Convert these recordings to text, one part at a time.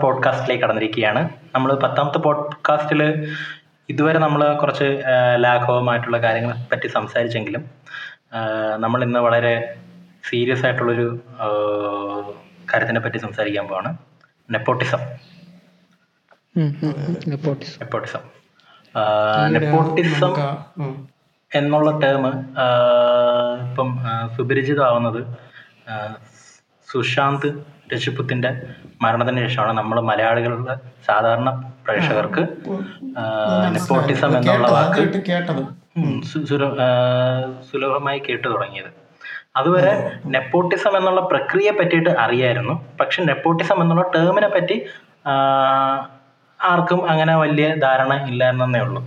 പോഡ്കാസ്റ്റിലേക്ക് കടന്നിരിക്കുകയാണ്. നമ്മൾ പത്താമത്തെ പോഡ്കാസ്റ്റിൽ ഇതുവരെ നമ്മൾ കുറച്ച് ലാഘവമായിട്ടുള്ള കാര്യങ്ങളെ പറ്റി സംസാരിച്ചെങ്കിലും നമ്മൾ ഇന്ന് വളരെ സീരിയസ് ആയിട്ടുള്ളൊരു കാര്യത്തിനെ പറ്റി സംസാരിക്കാൻ പോവാണ്. നെപ്പോട്ടിസം. നെപ്പോട്ടിസം. നെപ്പോട്ടിസം. എന്നുള്ള ടേം ഇപ്പം സുപരിചിതമാവുന്നത് സുശാന്ത് രജപുത്തിന്റെ മരണത്തിന് ശേഷമാണ് നമ്മൾ മലയാളികളുടെ സാധാരണ പ്രേക്ഷകർക്ക് നെപ്പോട്ടിസം എന്നുള്ള വാക്ക് സുലഭമായി കേട്ടു തുടങ്ങിയത്. അതുവരെ നെപ്പോട്ടിസം എന്നുള്ള പ്രക്രിയയെ പറ്റിയിട്ട് അറിയായിരുന്നു. പക്ഷെ നെപ്പോട്ടിസം എന്നുള്ള ടേമിനെ പറ്റി ആർക്കും അങ്ങനെ വലിയ ധാരണ ഇല്ലായിരുന്നേ ഉള്ളൂ.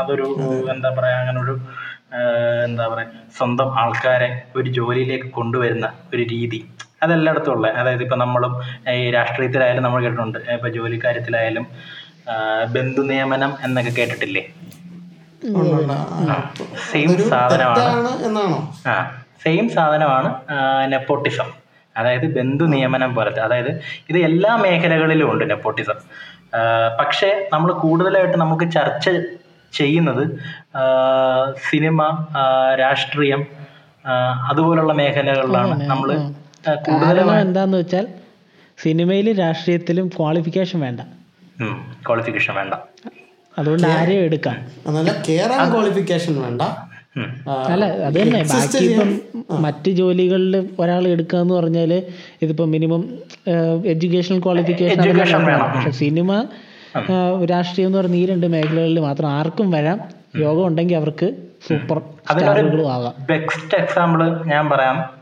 അതൊരു എന്താ പറയാ അങ്ങനെ ഒരു എന്താ പറയാ സ്വന്തം ആൾക്കാരെ ഒരു ജോലിയിലേക്ക് കൊണ്ടുവരുന്ന ഒരു രീതി. അതെല്ലായിടത്തും ഉള്ള അതായത് ഇപ്പൊ നമ്മളും ഈ രാഷ്ട്രീയത്തിലായാലും നമ്മൾ കേട്ടിട്ടുണ്ട് ഇപ്പൊ ജോലിക്കാര്യത്തിലായാലും ബന്ധു നിയമനം എന്നൊക്കെ കേട്ടിട്ടില്ലേ? സെയിം സാധനമാണ്. ആ സെയിം സാധനമാണ് നെപ്പോട്ടിസം അതായത് ബന്ധു നിയമനം പോലത്തെ അതായത് ഇത് എല്ലാ മേഖലകളിലും ഉണ്ട് നെപ്പോട്ടിസം പക്ഷേ നമ്മൾ കൂടുതലായിട്ട് നമുക്ക് ചർച്ച ചെയ്യുന്നത് സിനിമ രാഷ്ട്രീയം അതുപോലുള്ള മേഖലകളിലാണ് നമ്മൾ കൂടുതലും എന്താന്ന് വെച്ചാൽ സിനിമയിലും രാഷ്ട്രീയത്തിലും ക്വാളിഫിക്കേഷൻ വേണ്ട. ക്വാളിഫിക്കേഷൻ വേണ്ട. അതുകൊണ്ട് ആരെയും എടുക്കാം. ക്വാളിഫിക്കേഷൻ വേണ്ട. അല്ല അത് തന്നെ ബാക്കി ഇപ്പം മറ്റ് ജോലികളിൽ ഒരാൾ എടുക്കുക എന്ന് പറഞ്ഞാൽ ഇതിപ്പോ മിനിമം എഡ്യൂക്കേഷണൽ ക്വാളിഫിക്കേഷൻ പക്ഷെ സിനിമ രാഷ്ട്രീയം എന്ന് പറഞ്ഞ ഈ രണ്ട് മേഖലകളിൽ മാത്രം ആർക്കും വരാം. യോഗം ഉണ്ടെങ്കിൽ അവർക്ക് സൂപ്പർ സ്റ്റാറുകളും ആകാം. ബെസ്റ്റ് എക്സാമ്പിൾ ഞാൻ പറയാം.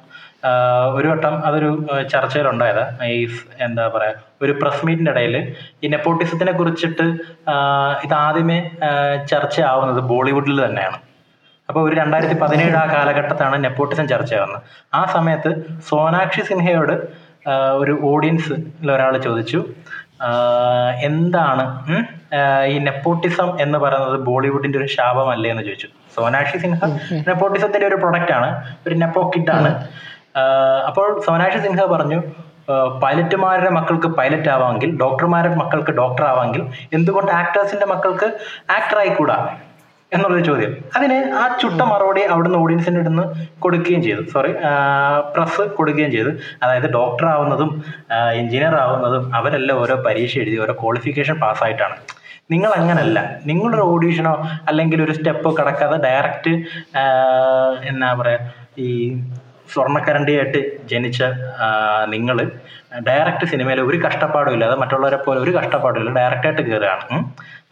ഒരു വട്ടം അതൊരു ചർച്ചയിലുണ്ടായത്. ഈ എന്താ പറയുക ഒരു പ്രസ് മീറ്റിന്റെ ഇടയിൽ ഈ നെപ്പോട്ടിസത്തിനെ കുറിച്ചിട്ട് ഇത് ആദ്യമേ ചർച്ചയാവുന്നത് ബോളിവുഡിൽ തന്നെയാണ്. അപ്പോൾ ഒരു രണ്ടായിരത്തി പതിനേഴ് ആ കാലഘട്ടത്താണ് നെപ്പോട്ടിസം ചർച്ചയാവുന്നത്. ആ സമയത്ത് സോനാക്ഷി സിൻഹയോട് ഒരു ഓഡിയൻസ് ഒരാൾ ചോദിച്ചു എന്താണ് ഈ നെപ്പോട്ടിസം എന്ന് പറയുന്നത് ബോളിവുഡിന്റെ ഒരു ശാപമല്ലേ എന്ന് ചോദിച്ചു. സോനാക്ഷി സിൻഹ നെപ്പോട്ടിസത്തിന്റെ ഒരു പ്രൊഡക്റ്റ് ആണ് ഒരു നെപ്പോ ആണ് അപ്പോൾ സോനാക്ഷി സിൻഹ പറഞ്ഞു പൈലറ്റുമാരുടെ മക്കൾക്ക് പൈലറ്റ് ആവാമെങ്കിൽ ഡോക്ടർമാരുടെ മക്കൾക്ക് ഡോക്ടർ ആവാമെങ്കിൽ എന്തുകൊണ്ട് ആക്ടേഴ്സിന്റെ മക്കൾക്ക് ആക്ടർ ആയിക്കൂടാ എന്നുള്ളൊരു ചോദ്യം. അതിന് ആ ചുട്ട മറുപടി അവിടുന്ന് ഓഡിയൻസിന്റെ അടുന്ന് കൊടുക്കുകയും ചെയ്തു. സോറി പ്രസ് കൊടുക്കുകയും ചെയ്തു. അതായത് ഡോക്ടർ ആവുന്നതും എഞ്ചിനീയർ ആവുന്നതും അവരെല്ലാം ഓരോ പരീക്ഷ എഴുതി ഓരോ ക്വാളിഫിക്കേഷൻ പാസ്സായിട്ടാണ് നിങ്ങൾ അങ്ങനല്ല. നിങ്ങളൊരു ഓഡീഷനോ അല്ലെങ്കിൽ ഒരു സ്റ്റെപ്പോ കടക്കാതെ ഡയറക്റ്റ് എന്നാ പറയാ ഈ സ്വർണക്കരണ്ടിയായിട്ട് ജനിച്ച നിങ്ങൾ ഡയറക്റ്റ് സിനിമയിൽ ഒരു കഷ്ടപ്പാടും ഇല്ലാതെ മറ്റുള്ളവരെ പോലെ ഒരു കഷ്ടപ്പാടും ഇല്ല. ഡയറക്റ്റായിട്ട് കയറുകയാണ്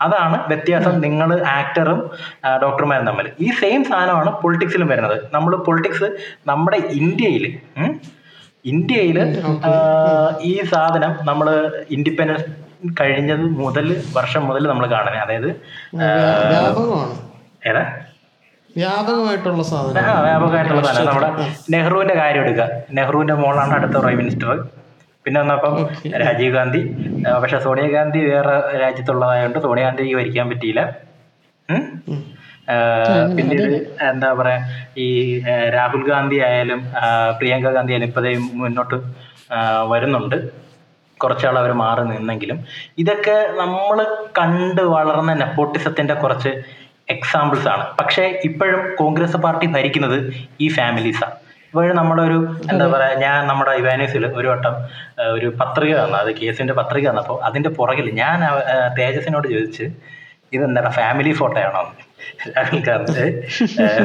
അതാണ് വ്യത്യാസം നിങ്ങൾ ആക്ടറും ഡോക്ടർമാരും തമ്മിൽ ഈ സെയിം സാധനമാണ് പൊളിറ്റിക്സിലും വരുന്നത്. നമ്മൾ പൊളിറ്റിക്സ് നമ്മുടെ ഇന്ത്യയിൽ ഇന്ത്യയിൽ ഈ സാധനം നമ്മൾ ഇൻഡിപെൻഡൻസ് കഴിഞ്ഞത് മുതൽ വർഷം മുതൽ നമ്മൾ കാണുന്നത് അതായത് ഏതാ? വ്യാപകമായിട്ടുള്ള സാധനം. വ്യാപകമായിട്ടുള്ള സാധനം. നമ്മുടെ നെഹ്റുവിന്റെ കാര്യം എടുക്കുക. നെഹ്റുവിന്റെ മോളാണ് അടുത്ത പ്രൈം മിനിസ്റ്റർ പിന്നെ വന്നപ്പം രാജീവ് ഗാന്ധി. പക്ഷെ സോണിയാഗാന്ധി വേറെ രാജ്യത്തുള്ളതായതുകൊണ്ട് സോണിയാഗാന്ധിക്ക് ഭരിക്കാൻ പറ്റിയില്ല. പിന്നീട് എന്താ പറയാ ഈ രാഹുൽ ഗാന്ധി ആയാലും പ്രിയങ്ക ഗാന്ധി ആയാലും ഇപ്പതേ മുന്നോട്ട് വരുന്നുണ്ട്. കുറച്ചാൾ അവർ മാറി നിന്നെങ്കിലും. ഇതൊക്കെ നമ്മൾ കണ്ട് വളർന്ന നെപ്പോട്ടിസത്തിന്റെ കുറച്ച് എക്സാമ്പിൾസ് ആണ്. പക്ഷേ ഇപ്പോഴും കോൺഗ്രസ് പാർട്ടി ഭരിക്കുന്നത് ഈ ഫാമിലീസാണ് ഇപ്പോഴും നമ്മുടെ ഒരു എന്താ പറയുക ഞാൻ നമ്മുടെ ഇവാനീസിൽ ഒരു വട്ടം ഒരു പത്രിക തന്നു അത് കേസിന്റെ പത്രിക തന്നപ്പോൾ അതിന്റെ പുറകിൽ ഞാൻ തേജസിനോട് ചോദിച്ച് ഇതെന്താ ഫാമിലി ഫോട്ടോയാണോ രാഹുൽ ഗാന്ധി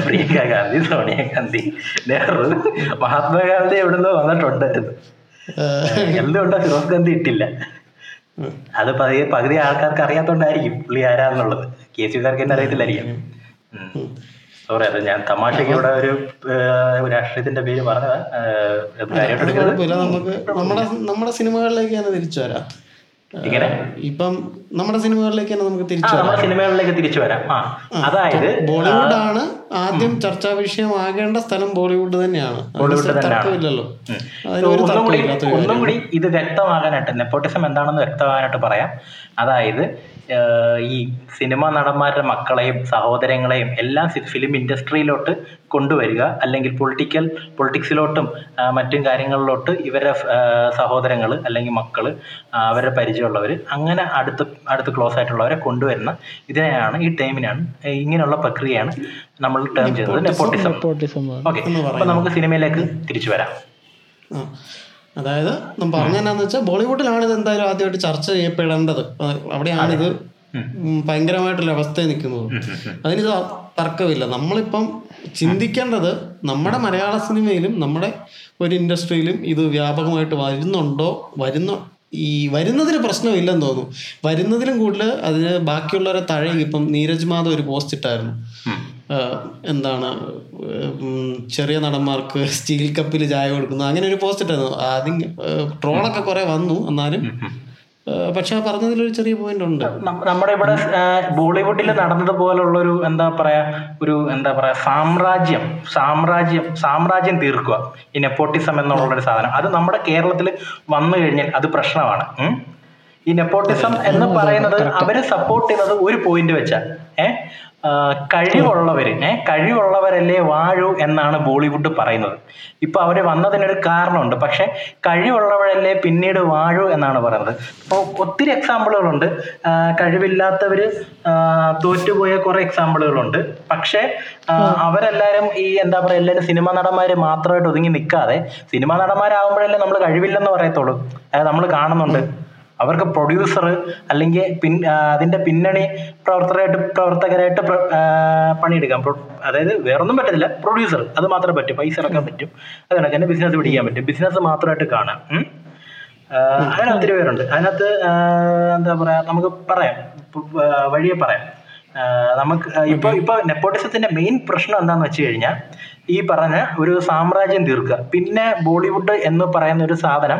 പ്രിയങ്ക ഗാന്ധി സോണിയാഗാന്ധി നെഹ്റു മഹാത്മാഗാന്ധി എവിടുന്ന് വന്നിട്ടുണ്ടായിരുന്നു എന്തുകൊണ്ടാ ഫിറോസ് ഗാന്ധി ഇട്ടില്ല? അത് പകുതി പകുതി ആൾക്കാർക്ക് അറിയാത്തോണ്ടായിരിക്കും പുള്ളി ആരാന്നുള്ളത്. കെ സിക്കാർക്ക് തന്നെ അറിയത്തില്ലായിരിക്കും. സോറി അത് ഞാൻ തമാശയ്ക്ക് ഇവിടെ ഒരു രാഷ്ട്രീയത്തിന്റെ പേര് പറഞ്ഞത്. നമ്മുടെ നമ്മുടെ സിനിമകളിലേക്ക് തന്നെ തിരിച്ചു വരാം. ഇപ്പം നമ്മുടെ സിനിമകളിലേക്ക് തന്നെ നമുക്ക് തിരിച്ചു നമ്മുടെ സിനിമകളിലേക്ക് തിരിച്ചു വരാം. അതായത് ബോളിവുഡ് ആണ് ആദ്യം ചർച്ചാ വിഷയമാകേണ്ട സ്ഥലം ബോളിവുഡ് തന്നെയാണ്. ബോളിവുഡ് ഒന്നും കൂടി ഇത് വ്യക്തമാകാനായിട്ട് നെപ്പോട്ടിസം എന്താണെന്ന് വ്യക്തമാകാനായിട്ട് പറയാം. അതായത് ഈ സിനിമ നടന്മാരുടെ മക്കളെയും സഹോദരങ്ങളെയും എല്ലാം ഫിലിം ഇൻഡസ്ട്രിയിലോട്ട് കൊണ്ടുവരിക അല്ലെങ്കിൽ പൊളിറ്റിക്കൽ പൊളിറ്റിക്സിലോട്ടും മറ്റും കാര്യങ്ങളിലോട്ട് ഇവരെ സഹോദരങ്ങൾ അല്ലെങ്കിൽ മക്കൾ അവരുടെ പരിചയമുള്ളവർ അങ്ങനെ അടുത്ത് അടുത്ത് ക്ലോസ് ആയിട്ടുള്ളവരെ കൊണ്ടുവരുന്ന ഇതിനെയാണ് ഈ ടൈമിനാണ് ഇങ്ങനെയുള്ള പ്രക്രിയയാണ് നമ്മൾ ടേം ചെയ്യുന്നത് നെപ്പോട്ടിസം ഓക്കെ അപ്പൊ നമുക്ക് സിനിമയിലേക്ക് തിരിച്ചു വരാം. അതായത് നമ്മൾ പറഞ്ഞെന്നാന്ന് വെച്ചാൽ ബോളിവുഡിലാണ് ഇത് എന്തായാലും ആദ്യമായിട്ട് ചർച്ച ചെയ്യപ്പെടേണ്ടത്. അവിടെയാണിത് അവിടെയാണ് ഇത് ഭയങ്കരമായിട്ടുള്ള അവസ്ഥയിൽ നിൽക്കുന്നത്. അതിന് തർക്കമില്ല. നമ്മളിപ്പം ചിന്തിക്കേണ്ടത് നമ്മുടെ മലയാള സിനിമയിലും നമ്മുടെ ഒരു ഇൻഡസ്ട്രിയിലും ഇത് വ്യാപകമായിട്ട് വരുന്നുണ്ടോ? വരുന്ന ഈ വരുന്നതിന് പ്രശ്നമില്ലെന്ന് തോന്നുന്നു. വരുന്നതിലും കൂടുതൽ അതിന് ബാക്കിയുള്ളവരെ തഴയും. ഇപ്പം നീരജ് മാധവ് ഒരു പോസ്റ്റ് ഇട്ടായിരുന്നു. എന്താണ് ചെറിയ നടന്മാർക്ക് സ്റ്റീൽ കപ്പിൽ ചായ കൊടുക്കുന്നു. അങ്ങനെ ഒരു പോസ്റ്റ് ഇട്ടായിരുന്നു. ആദ്യം ട്രോളൊക്കെ കുറെ വന്നു. എന്നാലും പക്ഷെ ആ പറഞ്ഞതിലൊരു ചെറിയ പോയിന്റ് ഉണ്ട്. നമ്മുടെ ഇവിടെ ബോളിവുഡിൽ നടന്നതുപോലുള്ള ഒരു എന്താ പറയാ ഒരു എന്താ പറയാ സാമ്രാജ്യം സാമ്രാജ്യം സാമ്രാജ്യം തീർക്കുക. ഈ നെപ്പോട്ടിസം എന്നുള്ള ഒരു സാധനം. അത് നമ്മുടെ കേരളത്തിൽ വന്നു കഴിഞ്ഞാൽ അത് പ്രശ്നമാണ്. ഈ നെപ്പോട്ടിസം എന്ന് പറയുന്നത് അവർ സപ്പോർട്ട് ചെയ്യുന്നത് ഒരു പോയിന്റ് വെച്ചാ. ഏ? ആ, കഴിവുള്ളവര് ഏ കഴിവുള്ളവരല്ലേ വാഴൂ എന്നാണ് ബോളിവുഡ് പറയുന്നത്. ഇപ്പൊ അവർ വന്നതിനൊരു കാരണമുണ്ട്. പക്ഷെ കഴിവുള്ളവരല്ലേ പിന്നീട് വാഴൂ എന്നാണ് പറയുന്നത്. അപ്പോൾ ഒത്തിരി എക്സാമ്പിളുകളുണ്ട് കഴിവില്ലാത്തവര് തോറ്റുപോയ കുറെ എക്സാമ്പിളുകളുണ്ട് പക്ഷെ അവരെല്ലാരും ഈ എന്താ പറയാ എല്ലാവരും സിനിമ നടന്മാര് മാത്രമായിട്ട് ഒതുങ്ങി നിൽക്കാതെ സിനിമ നടന്മാരാകുമ്പോഴല്ലേ നമ്മൾ കഴിവില്ലെന്ന് പറയത്തുള്ളൂ. അതായത് നമ്മൾ കാണുന്നുണ്ട്. അവർക്ക് പ്രൊഡ്യൂസർ അല്ലെങ്കിൽ പിൻ അതിന്റെ അതിന്റെ പിന്നണി പ്രവർത്തകരായിട്ട് പ്രവർത്തകരായിട്ട് പണിയെടുക്കാം. അതായത് വേറൊന്നും പറ്റത്തില്ല. പ്രൊഡ്യൂസർ അത് മാത്രമേ പറ്റൂ. പൈസ ഇറക്കാൻ പറ്റും. അത് കണക്ക് തന്നെ ബിസിനസ് പിടിക്കാൻ പറ്റും. ബിസിനസ് മാത്രമായിട്ട് കാണാം. അങ്ങനെ ഒത്തിരി പേരുണ്ട്. അതിനകത്ത് എന്താ പറയാ നമുക്ക് പറയാം. വഴിയെ പറയാം. നമുക്ക് ഇപ്പൊ ഇപ്പൊ നെപ്പോട്ടിസത്തിന്റെ മെയിൻ പ്രശ്നം എന്താന്ന് വെച്ച് കഴിഞ്ഞാൽ ഈ പറഞ്ഞ ഒരു സാമ്രാജ്യം തീർക്കുക. പിന്നെ ബോളിവുഡ് എന്ന് പറയുന്ന ഒരു സാധനം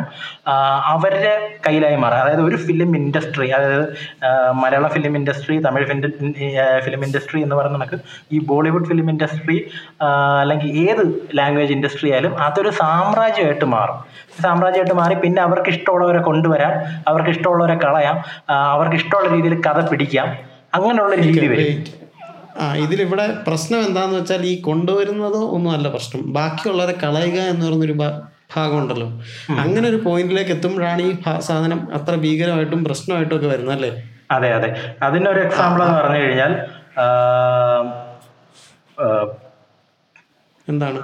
അവരുടെ കയ്യിലായി മാറുക. അതായത് ഒരു ഫിലിം ഇൻഡസ്ട്രി അതായത് മലയാള film industry Tamil film industry എന്ന് പറയുന്ന കണക്ക് ഈ ബോളിവുഡ് ഫിലിം ഇൻഡസ്ട്രി അല്ലെങ്കിൽ ഏത് ലാംഗ്വേജ് ഇൻഡസ്ട്രി ആയാലും അതൊരു സാമ്രാജ്യമായിട്ട് മാറും. സാമ്രാജ്യമായിട്ട് മാറി പിന്നെ അവർക്ക് ഇഷ്ടമുള്ളവരെ കൊണ്ടുവരാം അവർക്ക് ഇഷ്ടമുള്ളവരെ കളയാം അവർക്ക് ഇഷ്ടമുള്ള രീതിയിൽ കഥ പിടിക്കാം അങ്ങനെയുള്ള രീതി വരും. ആ ഇതിലിവിടെ പ്രശ്നം എന്താന്ന് വെച്ചാൽ ഈ കൊണ്ടുവരുന്നതോ ഒന്നും അല്ല പ്രശ്നം. ബാക്കിയുള്ളവരെ കളയുക എന്ന് പറഞ്ഞൊരു ഭാഗമുണ്ടല്ലോ. അങ്ങനെ ഒരു പോയിന്റിലേക്ക് എത്തുമ്പോഴാണ് ഈ സാധനം അത്ര ഭീകരമായിട്ടും പ്രശ്നമായിട്ടും ഒക്കെ വരുന്നത് അല്ലേ? അതെ അതെ. അതിനൊരു എക്സാമ്പിൾ എന്ന് പറഞ്ഞു കഴിഞ്ഞാൽ എന്താണ്?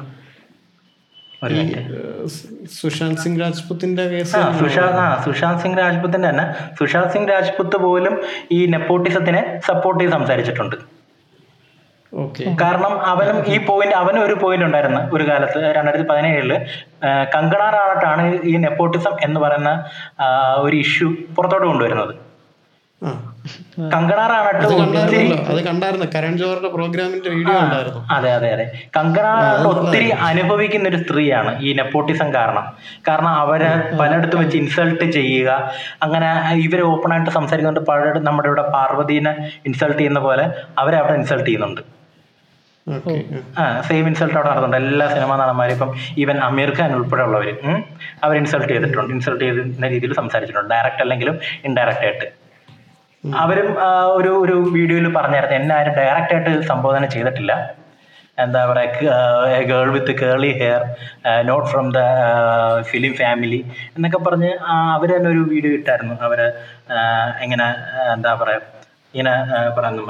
സുശാന്ത് സിംഗ് രാജ്പുത്തിന്റെ കേസ് സുശാന്ത് സിംഗ് രാജ്പുത്തിന്റെ തന്നെ. സുശാന്ത് സിംഗ് രാജ്പുത്ത് പോലും ഈ നെപ്പോട്ടിസത്തിനെ സപ്പോർട്ട് ചെയ്ത് സംസാരിച്ചിട്ടുണ്ട്. കാരണം അവനും ഈ പോയിന്റ് അവനും ഒരു പോയിന്റ് ഉണ്ടായിരുന്നു ഒരു കാലത്ത് രണ്ടായിരത്തി പതിനേഴിൽ. കങ്കണ റാണട്ടാണ് ഈ നെപ്പോട്ടിസം എന്ന് പറയുന്ന ഒരു ഇഷ്യൂ പുറത്തോട്ട് കൊണ്ടുവരുന്നത്. കങ്കണ റാണട്ട് അത് കണ്ടായിരുന്നു. കരൺ ജോഹറിന്റെ പ്രോഗ്രാമിന്റെ വീഡിയോ ഉണ്ടായിരുന്നു. അതെ അതെ അതെ. കങ്കണ ഒത്തിരി അനുഭവിക്കുന്ന ഒരു സ്ത്രീയാണ് ഈ നെപ്പോട്ടിസം കാരണം. കാരണം അവരെ പലയിടത്തും വെച്ച് ഇൻസൾട്ട് ചെയ്യുക. അങ്ങനെ ഇവരെ ഓപ്പൺ ആയിട്ട് സംസാരിക്കുന്നുണ്ട്. പലയിടത്തും നമ്മുടെ ഇവിടെ പാർവതീനെ ഇൻസൾട്ട് ചെയ്യുന്ന പോലെ അവരെ അവിടെ ഇൻസൾട്ട് ചെയ്യുന്നുണ്ട്. ആ സെയിം ഇൻസൾട്ട് അവിടെ നടന്നിട്ടുണ്ട് എല്ലാ സിനിമാ നടന്മാരും ഇപ്പം ഈവൻ അമീർ ഖാൻ ഉൾപ്പെടെയുള്ളവർ അവർ ഇൻസൾട്ട് ചെയ്തിട്ടുണ്ട്. ഇൻസൾട്ട് ചെയ്യുന്ന രീതിയിൽ സംസാരിച്ചിട്ടുണ്ട്. ഡയറക്റ്റ് അല്ലെങ്കിലും ഇൻഡയറക്റ്റ് ആയിട്ട്. അവരും ഒരു ഒരു വീഡിയോയിൽ പറഞ്ഞായിരുന്നു എന്നെ ആരും ഡയറക്റ്റ് ആയിട്ട് സംബോധന ചെയ്തിട്ടില്ല. എന്താ പറയുക girl with curly hair not from the film family എന്നൊക്കെ പറഞ്ഞ് അവർ തന്നെ ഒരു വീഡിയോ ഇട്ടായിരുന്നു. അവർ എങ്ങനെ എന്താ പറയുക ഇങ്ങനെ ആ, പറഞ്ഞു.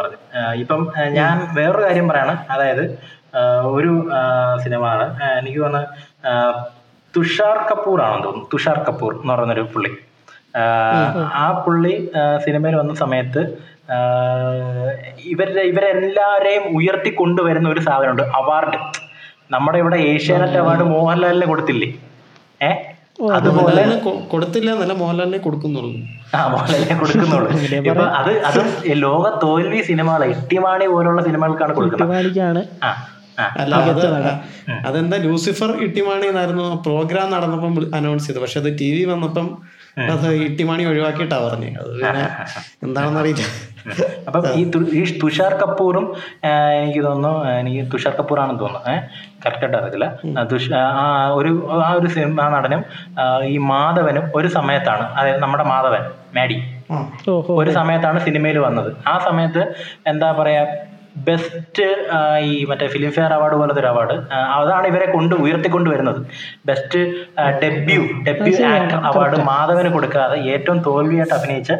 ഇപ്പം ഞാൻ വേറൊരു കാര്യം പറയാണ്. അതായത് ഒരു സിനിമയാണ്. എനിക്ക് തോന്നുന്നു തുഷാർ കപൂർ ആണെന്ന് തോന്നുന്നു. തുഷാർ കപൂർ എന്ന് പറയുന്നൊരു പുള്ളി. ആ, പുള്ളി സിനിമയിൽ വന്ന സമയത്ത് ഇവരുടെ ഇവരെല്ലാവരെയും ഉയർത്തി കൊണ്ടുവരുന്ന ഒരു സാധനമുണ്ട്. അവാർഡ്. നമ്മുടെ ഇവിടെ ഏഷ്യാനെറ്റ് അവാർഡ് മോഹൻലാലിന് കൊടുത്തില്ലേ? ഏ? അതുപോലെ മോഹൻലാലിന് കൊടുത്തില്ല എന്നല്ല മോഹൻലാലിനെ കൊടുക്കുന്നുള്ളൂ. ആ മോഹൻലാലിനെ കൊടുക്കുന്നുള്ളൂ. ഇപ്പൊ അത് അത് ലോക തോൽവി സിനിമകളെ ഇട്ടിമാണി പോലുള്ള സിനിമകൾക്കാണ് കൊടുക്കുന്നത്. കുട്ടിമാണിക്കാണ് ആ ആ. അല്ല അത് അതെന്താ ലൂസിഫർ ഇട്ടിമാണി എന്നായിരുന്നു പ്രോഗ്രാം നടന്നപ്പം അനൗൺസ് ചെയ്തു പക്ഷെ അത് ടി വി വന്നപ്പം അത് ഇട്ടിമാണി ഒഴിവാക്കിയിട്ടാ പറഞ്ഞു. അത് പിന്നെ എന്താണെന്ന് അറിയില്ല. അപ്പം ഈ ഈ തുഷാർ കപൂറും എനിക്ക് തോന്നുന്നു എനിക്ക് തുഷാർ കപൂർ ആണെന്ന് തോന്നുന്നു ഏഹ് കറക്റ്റായിട്ട് അറിയത്തില്ല. ആ, ആ ഒരു ആ ഒരു സിനിമ നടനും ഈ മാധവനും ഒരു സമയത്താണ് അതായത് നമ്മുടെ മാധവൻ മാഡി ഓഹോ. ഒരു സമയത്താണ് സിനിമയിൽ വന്നത്. ആ സമയത്ത് എന്താ പറയാ ബെസ്റ്റ് ഈ മറ്റേ ഫിലിം ഫെയർ അവാർഡ് പോലത്തെ ഒരു അവാർഡ് അതാണ് ഇവരെ കൊണ്ട് ഉയർത്തിക്കൊണ്ട് വരുന്നത് best debut debut actor award Madhavan കൊടുക്കാതെ ഏറ്റവും തോൽവിയായിട്ട് അഭിനയിച്ച